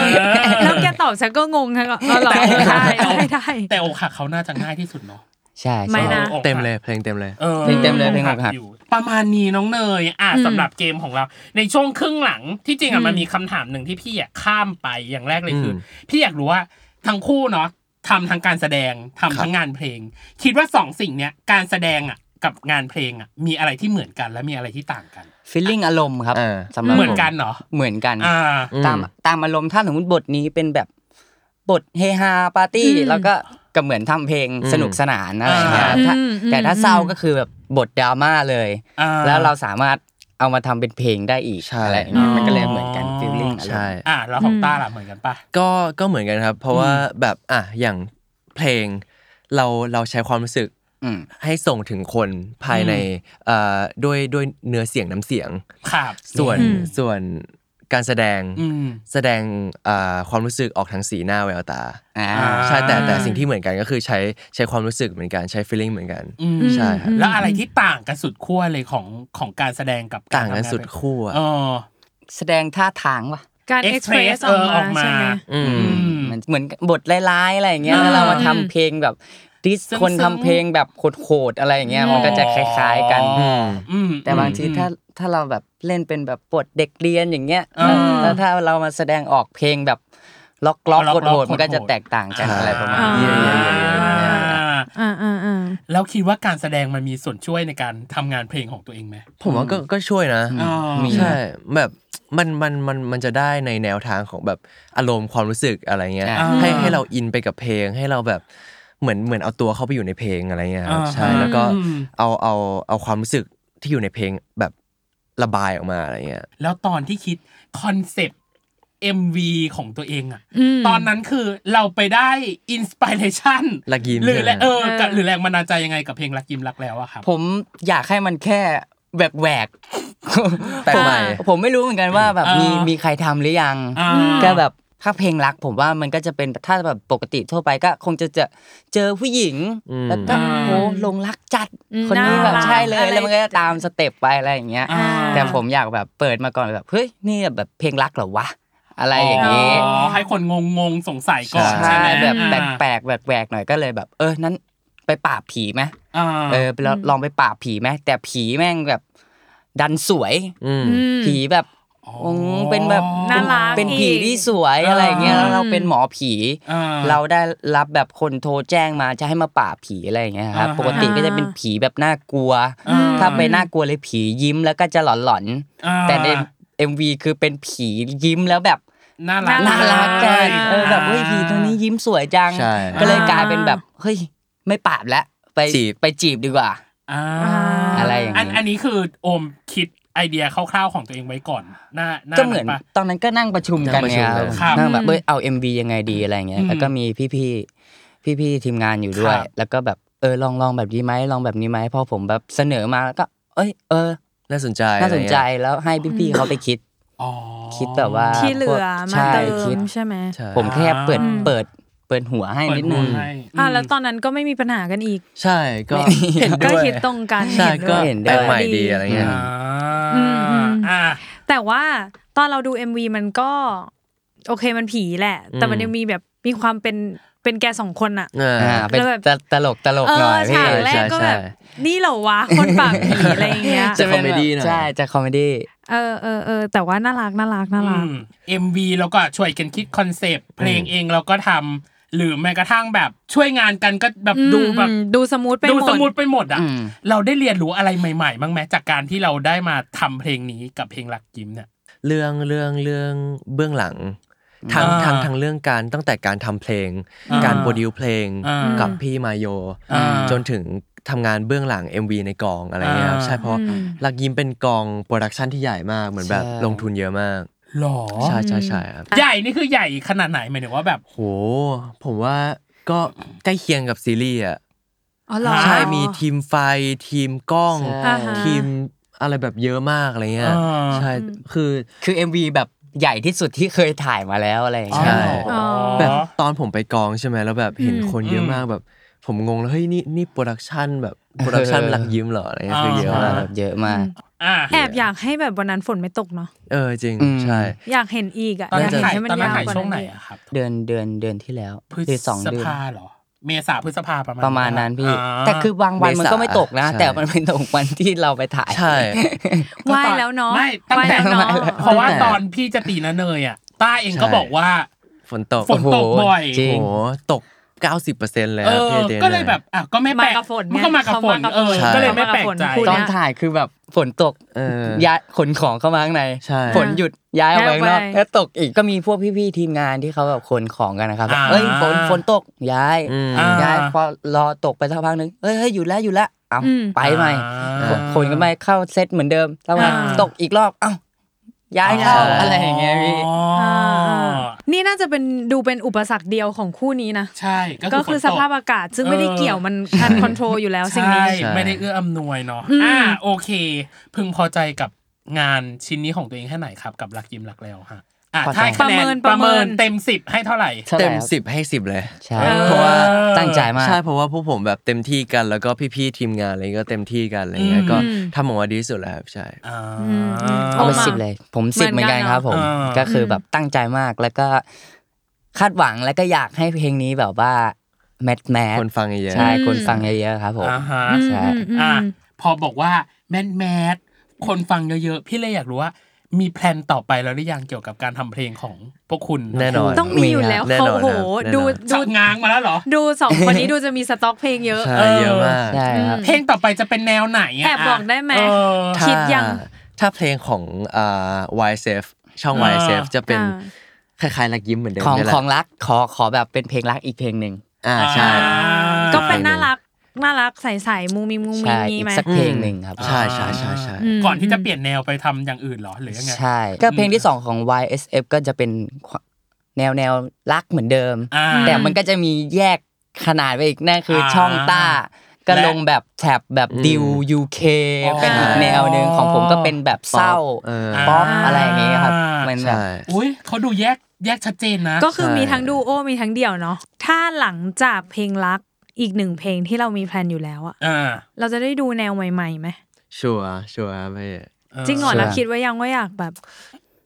แล้วแกตอบฉันก็งงทั้งก็เออเหรอเออได้ได้ได้แต่อกหักเขาน่าจะง่ายที่สุดเนาะใช่ไม่ใช่นะอกหักเต็มเลยเพลงเต็มเลยออเพลงเต็มเลยเพลงอกหักอยู่ประมาณนี้น้องเนยอะอืมสำหรับเกมของเรา ในช่วงครึ่งหลังที่จริงอือะมมันมีคำถามหนึ่งที่พี่อยากข้ามไปอย่างแรกเลยคือมพี่อยากรู้ว่าทั้งคู่เนาะทำทั้งการแสดงทำทั้งงานเพลง คิดว่าสองสิ่งเนี้ยการแสดงอะ กับงานเพลงอะมีอะไรที่เหมือนกันและมีอะไรที่ต่างกันฟีลลิ่งอารมณ์ครับอ่าสำหรับเหมือนผกันเหรอเหมือนกันอ่าตามตามอารมณ์ถ้าสมมติบทนี้เป็นแบบบทเฮฮาปาร์ตี้อืมแล้วก็ก็เหมือนทำเพลงอืมสนุกสนานอะไรอย่างเงี้ยอ่าถ้าอืมอืมแต่ถ้าเศร้าก็คือแบบบทดราม่าเลยอ่าแล้วเราสามารถเอามาทำเป็นเพลงได้อีกใช่อะไรอย่างเงี้ยอ๋อมันก็เลยเหมือนกันฟีลลิ่งอารมใช่ณ์อะแล้วของต้าล่ะเหมือนกันปะก็ก็เหมือนกันครับ เพราะว่าแบบอะอย่างเพลงเราเราใช้ความรู้สึก อืม ให้ส่งถึงคนภายในเอ่อด้วยด้วยเนื้อเสียงน้ำเสียง ครับ ส่วนอืม ส่วนการแสดงอืม แสดงอ่าความรู้สึกออกทางสีหน้าแววตาอ่าอ่า ใช่แต่แต่สิ่งที่เหมือนกันก็คือใช้ใช้ความรู้สึกเหมือนกันใช้ feeling เหมือนกัน อืมใช่ครับ แล้วอะไรที่ต่างกันสุดขั้วเลยของของการแสดงกับรต่างกันทำสุดคู่อะเออ แสดงท่าทางวะการเอ็กเพร express สออกเออออกมามา ใช่ไหม อืม อืมเหมือนเหมือนบทร้ายๆอะไรอย่างเงี้ยอ่าแล้วเรามาทำเพลงแบบ ดิสซึ้งๆคนทำเพลงแบบโหดๆอะไรอย่างเงี้ยมันก็จะคล้ายๆกันอ๋ออืมแต่บางทีถ้าถ้าเราแบบเล่นเป็นแบบบทเด็กเรียนอย่างเงี้ยอ่าแล้วถ้าเรามาแสดงออกเพลงแบบล็อกล็อกล็อกๆโหดๆมันก็จะโหดๆแตกต่างกันใช่อะไรประมาณอ่านี้อ่าอ่าอ่าอ่าแล้วคิดว่าการแสดงมันมีส่วนช่วยในการทำงานเพลงของตัวเองไหมผมว่าก็ก็ช่วยนะอ๋อมีใช่แบบมันมันมันมันจะได้ในแนวทางของแบบอารมณ์ความรู้สึกอะไรเงี้ยอ่าให้ให้เราอินไปกับเพลงให้เราแบบ เหมือนเหมือนเอาตัวเข้าไปอยู่ในเพลงอะไรเงี้ยครับอ่าใช่แล้วก็อืมเอาเอาเอาความรู้สึกที่อยู่ในเพลงแบบระบายออกมาอะไรเงี้ยแล้วตอนที่คิดคอนเซปต์ MV ของตัวเองอะอืมตอนนั้นคือเราไปได้อินสปิเรชันลักยิ้มหรือใช่ไหมแรงเออกับเออหรือแรงบันดาลใจยังไงกับเพลงรักยิ้มรักแล้วอะครับผมอยากให้มันแค่แหวกแหวกแปลกใหม่ผมผมไม่รู้เหมือนกันว่าแบบอ่ามีมีมีใครทำหรือยังอ่าก็แบบ ถ้าเพลงรัก ผมว่ามันก็จะเป็นถ้าแบบปกติทั่วไปก็ คงจะเจอเจอผู้หญิงอืมแล้วก็อ่าโอ้ลงรักจัดอืมคนนี้แบบน่ารักใช่เลยอะไรแล้วมันก็จะตามสเต็ปไปอะไรอย่างเงี้ยอ่าแต่ผมอยากแบบเปิดมาก่อนแบบเฮ้ยนี่แบบเพลงรักเหรอวะอะไรอย่างงี้อ๋อให้คนงงงๆสงสัยก่อนใช่ใช่ไหมแบบแอ่าปลกๆแหวกๆหน่อยก็เลยแบบ เออนั้นไปปราบผีไหมอ่าเออไปลองลองไปปราบผีไหมแต่ผีแม่งแบบดันสวยอืมอืมผีแบบอืม เป็นแบบน่ารักเป็นผีอีกที่สวยอะไรอย่างเงี้ยอ่าแล้วเราเป็นหมอผีอ่าเราได้รับแบบคนโทรแจ้งมาจะให้มาปราบผีอะไรอย่างเงี้ยครับอ่าฮะปกติก็จะเป็นผีแบบน่ากลัวอ่าถ้าไปน่ากลัวเลยผียิ้มแล้วก็จะหลอนอ่าๆแต่ใน MV คือเป็นผียิ้มแล้วแบบน่ารักน่ารักกันอ่าเออแบบเฮ้ยผีตัวนี้ยิ้มสวยจังใช่ก็เลยกลายเป็นแบบเฮ้ยไม่ปราบแล้วไปจีบไปจีบดีกว่าอ่าอะไรอย่างนี้อันอันนี้คือโอมคิด ไอเดียคร่าวๆของตัวเองไว้ก่อนหน้าหน้าก็เหมือนปะตอนนั้นก็นั่งประชุมกันนั่งประชุเนี่ยมครับเลยครับนั่งแบบเอ้ยเอา MV ยังไงดีอะไรเงี้ยอืมแล้วก็มีพี่ๆพี่ๆทีมงานอยู่ด้วยครับแล้วก็แบบเออลองลองแบบนี้ไหมลองแบบนี้ไหมพอผมแบบเสนอมาแล้วก็ เอ้ย เออน่าสนใจน่าสนใจอะไรเงี้ยแล้วให้พี่ๆเขาไปคิดอ๋อคิดแบบว่าที่เหลือพวกมาใช่เติคิดมใช่ไหมใช่ผมแค่เปิดอืมเปิดเปิดหัวให้เปิดนิดหันึวงให้อ่าแล้วตอนนั้นก็ไม่มีปัญหากันอีก ใช่ก็ไม่เห็นก็ด้วยคิดตรงกันใช่เห็นก็ด้วยเห็นด้แปลวยกใหม่ดีอะไรเงี้ย อ่าอืมอืมอ่าแต่ว่าตอนเราดู MV มันก็ โอเคมันผีแหละ แต่มันยังมีแบบมีความเป็นเป็นแกสองคนอะอ่าอ่าเป็นแล้วแบบตตลกตลกเอหน่ออยพี่ฉากแรกก็แบบใช่นี่เหรอวะคนปากผีอะไรอย่างเงี้ยจะ comedy หน่อยใช่จะ comedy เออเออเออแต่ว่าน่ารักน่ารักน่ารัก MV แล้วก็ช่วยกันคิด concept เพลงเองเราก็ทำ หรือแม้กระทั่งแบบช่วยงานกันก็แบบดูแบบอืมดู smooth ไปดูหมด smooth ไปหมดอะอืมเราได้เรียนรู้อะไรใหม่ๆบ้างไหมจากการที่เราได้มาทำเพลงนี้กับเพลงลักยิ้มเนี่ยเรื่องเรื่องเรื่องเบื้องหลังทั้งอ่าทั้งทั้งเรื่องการตั้งแต่การทำเพลงอ่าการ produce เพลงอ่ากับพี่มาโยอ่าจนถึงทำงานเบื้องหลัง MV ในกองอะไรเงี้ยครับอ่าใช่เพราะอืมลักยิ้มเป็นกอง production ที่ใหญ่มากเหมือนแบบใช่ลงทุนเยอะมาก หรอใช่ใช่ใช่ครับใหญ่นี่คือใหญ่ขนาดไหนหมายถึงว่าแบบโห ผมว่าก็ใกล้เคียงกับซีรีส์อะอ๋อเหรอใช่มีทีมไฟทีมกล้องใช่อ่าฮะทีมอะไรแบบเยอะมากอะไรเงี้ยอ่าใช่คือคือ MV แบบใหญ่ที่สุดที่เคยถ่ายมาแล้วอะไรอย่างใช่เงี้ยอ๋อแบบตอนผมไปกองใช่ไหมแล้วแบบเห็นอืมคนเยอะมากแบบ ผมงงแล้วเฮ้ยนี่นี่ production แบบ production เออลักยิ้มเหรออะไรเงี้ยคือเยอะใช่มากแบบเยอะมากอ่าแอบอยากให้แบบวันนั้นฝนไม่ตกเนาะเออจริงอืมใช่ อยากเห็นอีกอะตอนอยานั้กนเห็นถ่ายให้มันตอนนั้นยาวถ่ายกว่าช่วงไหนอีกอะครับ เดือนเดือนเดือนที่แล้วพฤหรือสองเดือนษภาเหรอเมษาพฤษภาประมาณประมาณนั้นพี่อ่าแต่คือบางวันมันก็ไม่ตกนะใช่แต่มันเป็นตกวันที่เราไปถ่ายใช่ไหว้แล้วเนาะไม่ตั้งไหว้แต่แล้วเนาะเพราะว่าตั้งแต่ตอนพี่จะตีนะเนยอะต้าเองก็ใช่บอกว่า ฝนตกฝนตกบ่อยจริงโอ้โหตก 90%เลยเอครับอพี่เดนก็เลยแบบอะก็ไม่แปลกมากับฝนไงมันก็มากับฝนเขามากับเออฝนใช่ก็เลยไม่แปลกใจเขามากับฝนตอนถ่ายคือแบบฝนตกเออย้ายขนของเข้ามาข้างในใช่ฝนหยุดย้ายออกไปข้างนอกย้ายออกไปแล้วตกอีกก็มีพวกพี่ๆทีมงานที่เขาแบบขนของกันนะครับแบบอ่าเอ้ยฝนฝนตกย้ายอืมอ่าย้ายพอรอตกไปสักพักหนึ่งเอ้ยเฮ้ยหยุดแล้วหยุดแล้วเอ้าอืมไปใหม่อ่าขนขนกันไปเข้าเซตเหมือนเดิมแล้วมาอ่าตกอีกรอบเอ้าย้ายเข้าอะไรอย่างเงี้ยพี่อ๋ออ่า นี่น่าจะเป็นดูเป็นอุปสรรคเดียวของคู่นี้นะใช่ก็คือฝนสตกภาพอากาศซึ่งไม่ได้เกี่ยวมันคันคอนโทรลอยู่แล้วสิ่งนี้ใช่ใช่ไม่ได้เอื้ออำนวยเนาะอืมอ่าโอเค พึงพอใจกับงานชิ้นนี้ของตัวเองแค่ไหนครับ กับรักยิ้มรักแล้วฮะอะ พอใจ ถ้าให้คะแนนประเมินประเมินเต็มสิบให้เท่าไหร่เท่าไหร่เต็มครับสิบให้สิบเลย ใช่เออ เพราะว่าตั้งใจมาก ใช่เพราะว่าพวกผมแบบเต็มที่กันแล้วก็พี่ๆทีมงานอะไรก็เต็มที่กันอะไรเงี้ยอืมก็ทำออกมาดีที่สุดแล้วครับใช่ อ่า เอาไปเอามาสิบเลย ผมสิบเหเหมืมืออนนกักันนเนอะครับ ผมอ่าก็คือแบบตั้งใจมากแล้วก็ คาดหวังแล้วก็อยากให้เพลงนี้แบบว่าแมทแมทคนฟังเยอะๆ ใช่คนฟังเยอะๆครับผม อ่าฮะใช่อะพอบอกว่าแมนแมสคนฟังเยอะๆ พี่เลยอยากรู้ว่า มีแพลนต่อไปแล้วหรือยังเกี่ยวกับการทำเพลงของพวกคุณแน่นอน ต้องมีอยู่แล้วแน่เขานอนโหครับแน่นอนดูจัดูบงางมาแล้วเหรอ ดูสองคนนี้ดูจะมีสต็อกเพลงเยอะใช่เออเยอะมากใช่ครับเพลงต่อไปจะเป็นแนวไหนอะแอบบอกได้ไหมเออถ้าคิดยังถ้าเพลงของอ่า YSF ช่องอ่า YSF จะเป็นอ่าคล้ายๆลักยิ้มเหมือนเดิมของนี่แหละของรักขอขอแบบเป็นเพลงรักอีกเพลงหนึ่งอ่าใช่ ก็เป็นน่ารัก น่ารักใสๆมูมีมูมีใช่มีอีกไหมสักเพลงหนึ่งครับ ใช่ใช่ใช่ใช่มก่อนที่จะเปลี่ยนแนวไปทำอย่างอื่นเหรอหรือยังไง ใช่ ก็เพลงที่สองของ YSF ก็จะเป็นแนวแนวรักเหมือนเดิม อ่าแต่มันก็จะมีแยกขนาดไปอีกนั่นคือออช่องต้า ก็และลงแบบแท็บแบบดิว UK อ๋อ เป็นอีกแนวหนึ่งของผมก็เป็นแบบเศร้า เออ ป๊อปอะไรอย่างเงี้ยครับมันแบบ ใช่ อุ้ยเขาดูแยกแยกชัดเจนนะ ก็คือใช่มีทั้งดูโอมีทั้งเดี่ยวเนาะถ้าหลังจากเพลงรัก อีกหนึ่งเพลงที่เรามีแพลนอยู่แล้วอะอ่าเราจะได้ดูแนวใหม่ๆไหมชัวร์ชัวร์ไม่จริงเหรอใช่แล้วคิดว่ายังว่าอยากแบบ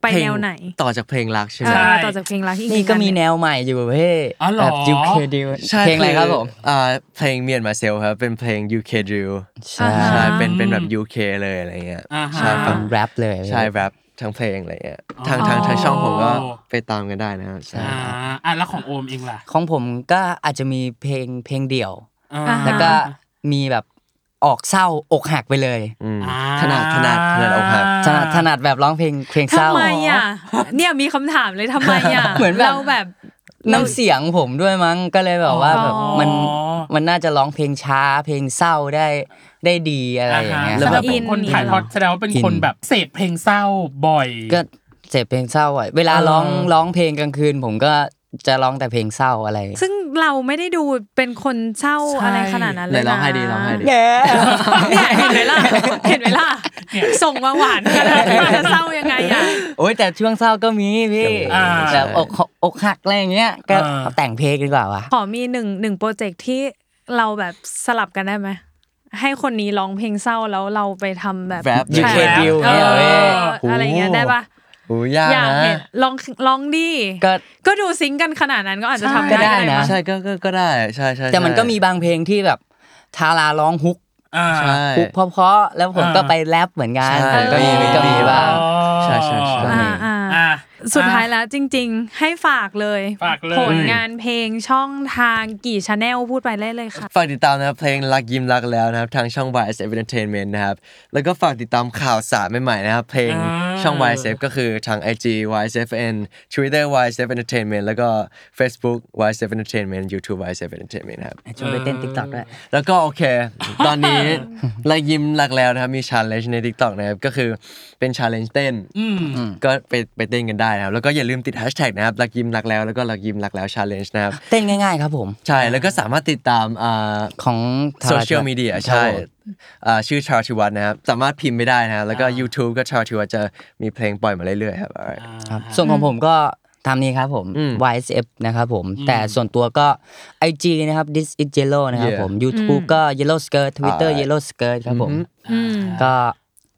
ไปเพลงแนวไหน ต่อจากเพลงรักใช่ไหมเอใช่อต่อจากเพลงรักอีกหนี่งก็มีอัแนวใหม่อยู่เฮ้ยอ๋อเหรอแบบ UK ดิวใช่เพลงอะไรครับผมอ่าเพลงเมียนมาเซลครับเป็นเพลง UK drill ใช่ใช่เป็นเป็นแบบ UK เลยอะไรเงี้ยอ่าฮะใช่ฟังแรปเลยใช่แรป ทั้งเพลงอะไรเงี้ยอ๋อทางทางทางช่องผมก็ไปตามกันได้นะครับใช่อ่าอะแล้วของโอมเองล่ะ ของผมก็อาจจะมีเพลงเพลงเดี่ยวอ่าอ่าแล้วก็มีแบบออกเศร้าอกหักไปเลยอืมอ่าถนัดถนัดถนัดอกหักถนัดถนัดแบบร้องเพลงเพลงเศร้าทำไมอะเนี่ยมีคำถามเลยทำไมอะเหมือนแบบเราแบบน้ำเสียงผมด้วยมั้งก็เลยแบบว่าแบบมันอ๋อมันน่าจะร้องเพลงช้าเพลงเศร้าได้ได้ดีอะไรอย่างเงี้ยแล้วคแบรับบเป็นคนถ่ายทอดแสดงว่าเป็นอินคนแบบเสพเพลงเศร้าบ่อยก็เสพเพลงเศร้าอะเวลาเออร้องร้องเพลงกลางคืน ผมก็จะร้องแต่เพลงเศร้าอะไร ซึ่งเราไม่ได้ดูเป็นคนเศร้าใช่อะไรขนาดนั้นเลยไหนนะร้องให้ดีร้องให้ดีเนี่ยเห็นไหมล่ะเห็นไหมล่ะส่งมาหวานขนาดนี้จะเศร้ายังไงอะโอ้ยแต่ช่วงเศร้าก็มีพี่อ่าแบบอกอกหักอะไรอย่างเงี้ยก็อ่าแต่งเพลงดีกว่าวะขอมีหนึ่งหนึ่งโปรเจกต์ที่เราแบบสลับกันได้ไหม ให้คนนี้ร้องเพลงเศร้าแล้วเราไปทำแบบแรป UK แรป Deal เอเนี่ยเว้ยออะไรเงี้ยได้ปะโอ้ยากอยากนะเห็นลองลองดิก็ ก็ดูซิงค์กันขนาดนั้นก็อาจจะทำก็ได้ได้นะปใช่ก็ก็ก็ได้ใช่ใช่แต่มันใช่ก็มีบางเพลงที่แบบทาราร้องฮุกอ่า ใช่ hook เพราะๆแล้วผมก็อ่าไปแรปเหมือนกันใช่ ก็มีก็มีบ้าง ใช่ใช่ใช่ก็มีอ่าอ่าอ่า สุดท้ายแล้วจริง ๆ ให้ฝากเลยฝากเลยผลงานเพลงช่องทางกี่ channel พูดไปได้เลยค่ะ ฝากติดตามนะครับเพลงลักยิ้มรักแล้วนะครับ ทางช่อง YSF Entertainment นะครับ แล้วก็ฝากติดตามข่าวสารใหม่ๆนะครับเพลงอ่า ช่อง YSF ก็คือทาง IG YSFN Twitter YSF Entertainment แล้วก็ Facebook YSF Entertainment YouTube YSF Entertainment นะครับชวนไปเต้น TikTok ด้วย แล้วก็โอเค ตอนนี้รักยิ้มรักแล้วนะครับ มี challenge ใน TikTok นะครับก็คือเป็น challenge เต้นอืมก็ไปไปเต้นกันได้นะครับ แล้วก็อย่าลืมติด hashtag นะครับรักยิ้มรักแล้วแล้วก็รักยิ้มรักแล้ว challenge นะครับ เต้นง่ายๆครับผม ใช่แล้วก็สามารถติดตามอ่าของโซเชียลมีเดียใช่อ่า ชื่อชาวชิวัตนะครับ สามารถพิมพ์ไม่ได้นะครับแล้วก็ YouTube ก็ชาวชิวัตจะมีเพลงปล่อยมาเรื่อยๆครับ alright ครับ ส่วนของผมก็ตามนี้ครับผมอืม YSF นะครับผม แต่ส่วนตัวก็ IG นะครับ This is Yellow นะครับ Yeah ผม YouTube ก็ Yellow Skirt Twitter อ่า Yellow Skirt ครับผมอืมก็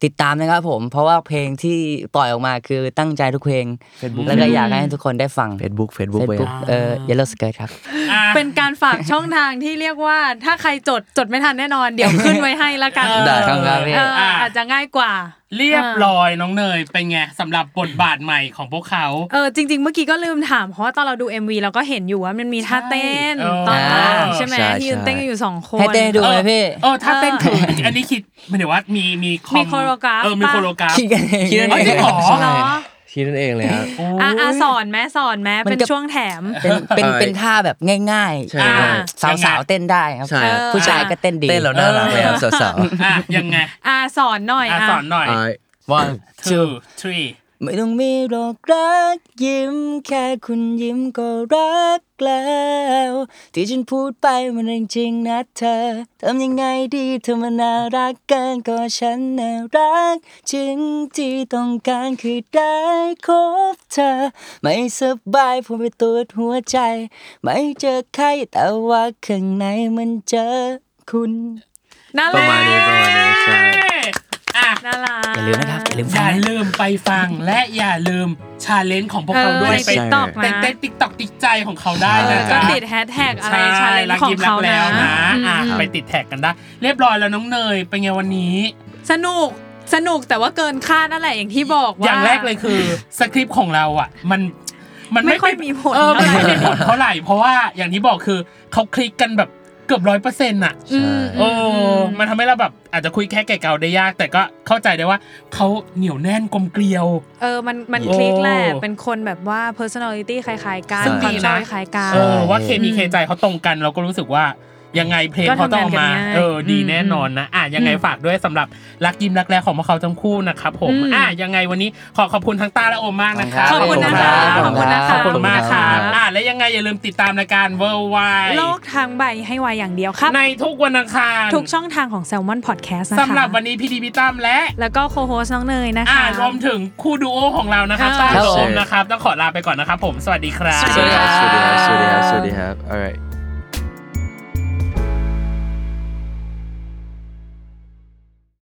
ติดตามนะครับผม เพราะว่าเพลงที่ปล่อยออกมาคือตั้งใจทุกเพลง Facebook แล้วก็อยากให้ทุกคนได้ฟัง Facebook Facebook ไป Facebook เอ่อ Yellow Skirt ครับอะ เป็นการฝากช่องทางที่เรียกว่า ถ้าใครจดจดไม่ทันแน่นอน เดี๋ยวขึ้นไว้ให้ละกันได้ครับครับพี่เอออาจจะง่ายกว่าเรียบร้อยน้องเนยเป็นไงสำหรับบทบาทใหม่ของพวกเขาเออจริง ๆ เมื่อกี้ก็ลืมถามเพราะว่าตอนเราดู MV เราก็เห็นอยู่ว่ามันมีท่าเต้นใช่ตอนเออหลังใช่ไหมใช่ที่ยืนใช่เต้นกันอยู่สองคนให้เต้นให้ดูไหมพี่เออถ้าเต้นคืออันนี้คิดหมายถึงว่ามีมีคอมีโคโรกราฟเออมีปะโคโรกราฟคิดกันเองคิดกันอ๋อจริงเหรอ เหรอคิดนั่นเองเลยครับ อะอะสอนแม่สอนแม่มันเป็นก็ช่วงแถม เป็นเป็นเออเป็นท่าแบบง่ายใช่อ่าๆสาวๆเต้นได้ครับใช่เออผู้ชายก็เต้นดีเต้นแล้วน่ารักเลยครับสาวอะยังไงอะสอนหน่อยอะอะสอนหน่อยๆ alright one two three ไม่ต้องมีหรอกรักยิ้ม แค่คุณยิ้มก็รักแล้ว ที่ฉันพูดไปมันเรื่องจริงนะเธอทำยังไงดีเธอมันน่ารักเกินก็ฉันน่ารักจริงที่ต้องการคือได้คบเธอ ไม่สบายผมไปตรวจหัวใจ ไม่เจอใครแต่ว่าข้างในมันเจอคุณน่ารัระมาณนี้ประมาณนี้ใช่อะน่ารัก อย่าลืมนะครับ อย่าลืมอฟัย่างนะ ลืมไปฟังและอย่าลืมชาเลนจ์ของพวกเอเขาอด้วยในไปติ๊กต็อกแต่นะเต้นติ๊กต็อกติ๊กใจของเขาได้เอนะอก็จ๊ะติดแฮชแท็กอะไรใช่ชาเลนรักของยิ้มรัเขากแล้วนะอืมอะอืมไปติดแท็กกันได้ เรียบร้อยแล้วน้องเนยเป็นไงวันนี้ สนุกสนุกแต่ว่าเกินคาดนั่นแหละอย่างที่บอกว่า อย่างแรกเลยคือสคริปต์ของเราอะ มันมันไม่ค่อยเป็นมีผลเออไม่ค่อยเท่าไหร่ มีผลเท่าไหร่เพราะว่าอย่างที่บอกคือเขาคลิกกันแบบ เกือบร้อยเปอร์เซ็นต์อะอืมเออมันทำให้เราแบบอาจจะคุยแค่ไก่เก่าได้ยาก แต่ก็เข้าใจได้ว่าเขาเหนียวแน่นกลมเกลียว เออมันมันโอ้คลิกแหละเป็นคนแบบว่า personality คล้ายๆกันซึ่งควาดีมชอบนะคล้ายๆกันเออว่าเคมีเคใจเขาตรงกันเราก็รู้สึกว่า ยังไงเพลงก็เขาต้องออกมาทำงานกันง่ายเออดีอืมแน่นอนนะอะยังไงอืมฝากด้วยสำหรับรักยิ้มรักแรกของพวกเขาทั้งคู่นะครับผมอืมอะยังไงวันนี้ขอขอบคุณทั้งต้าและโอมมากนะครับขอบคุณนะคะขอบคุณขอบคุณนะคะขอบคุณมากครัขอบคุณค่ะอะและยังไงอย่าลืมติดตามรายการเวอร์ไวโลกทางใบให้ไวอย่างเดียวครับ ในทุกวันอังคารทุกช่องทางของ Salmon Podcast นะคะสำหรับวันนี้พี่ดีพี่ตั้มและ แล้วก็โคโฮสน้องเนยนะอ่าคะรวมถึงคู่ดูโอของเรานะครับอ่าต้าครับโอผมมนะครับต้องขอลาไปก่อนนะครับผมสวัสดีครับสวัสดีครับสวัสดีครับสวัสดีครับสวัสดีครับ alright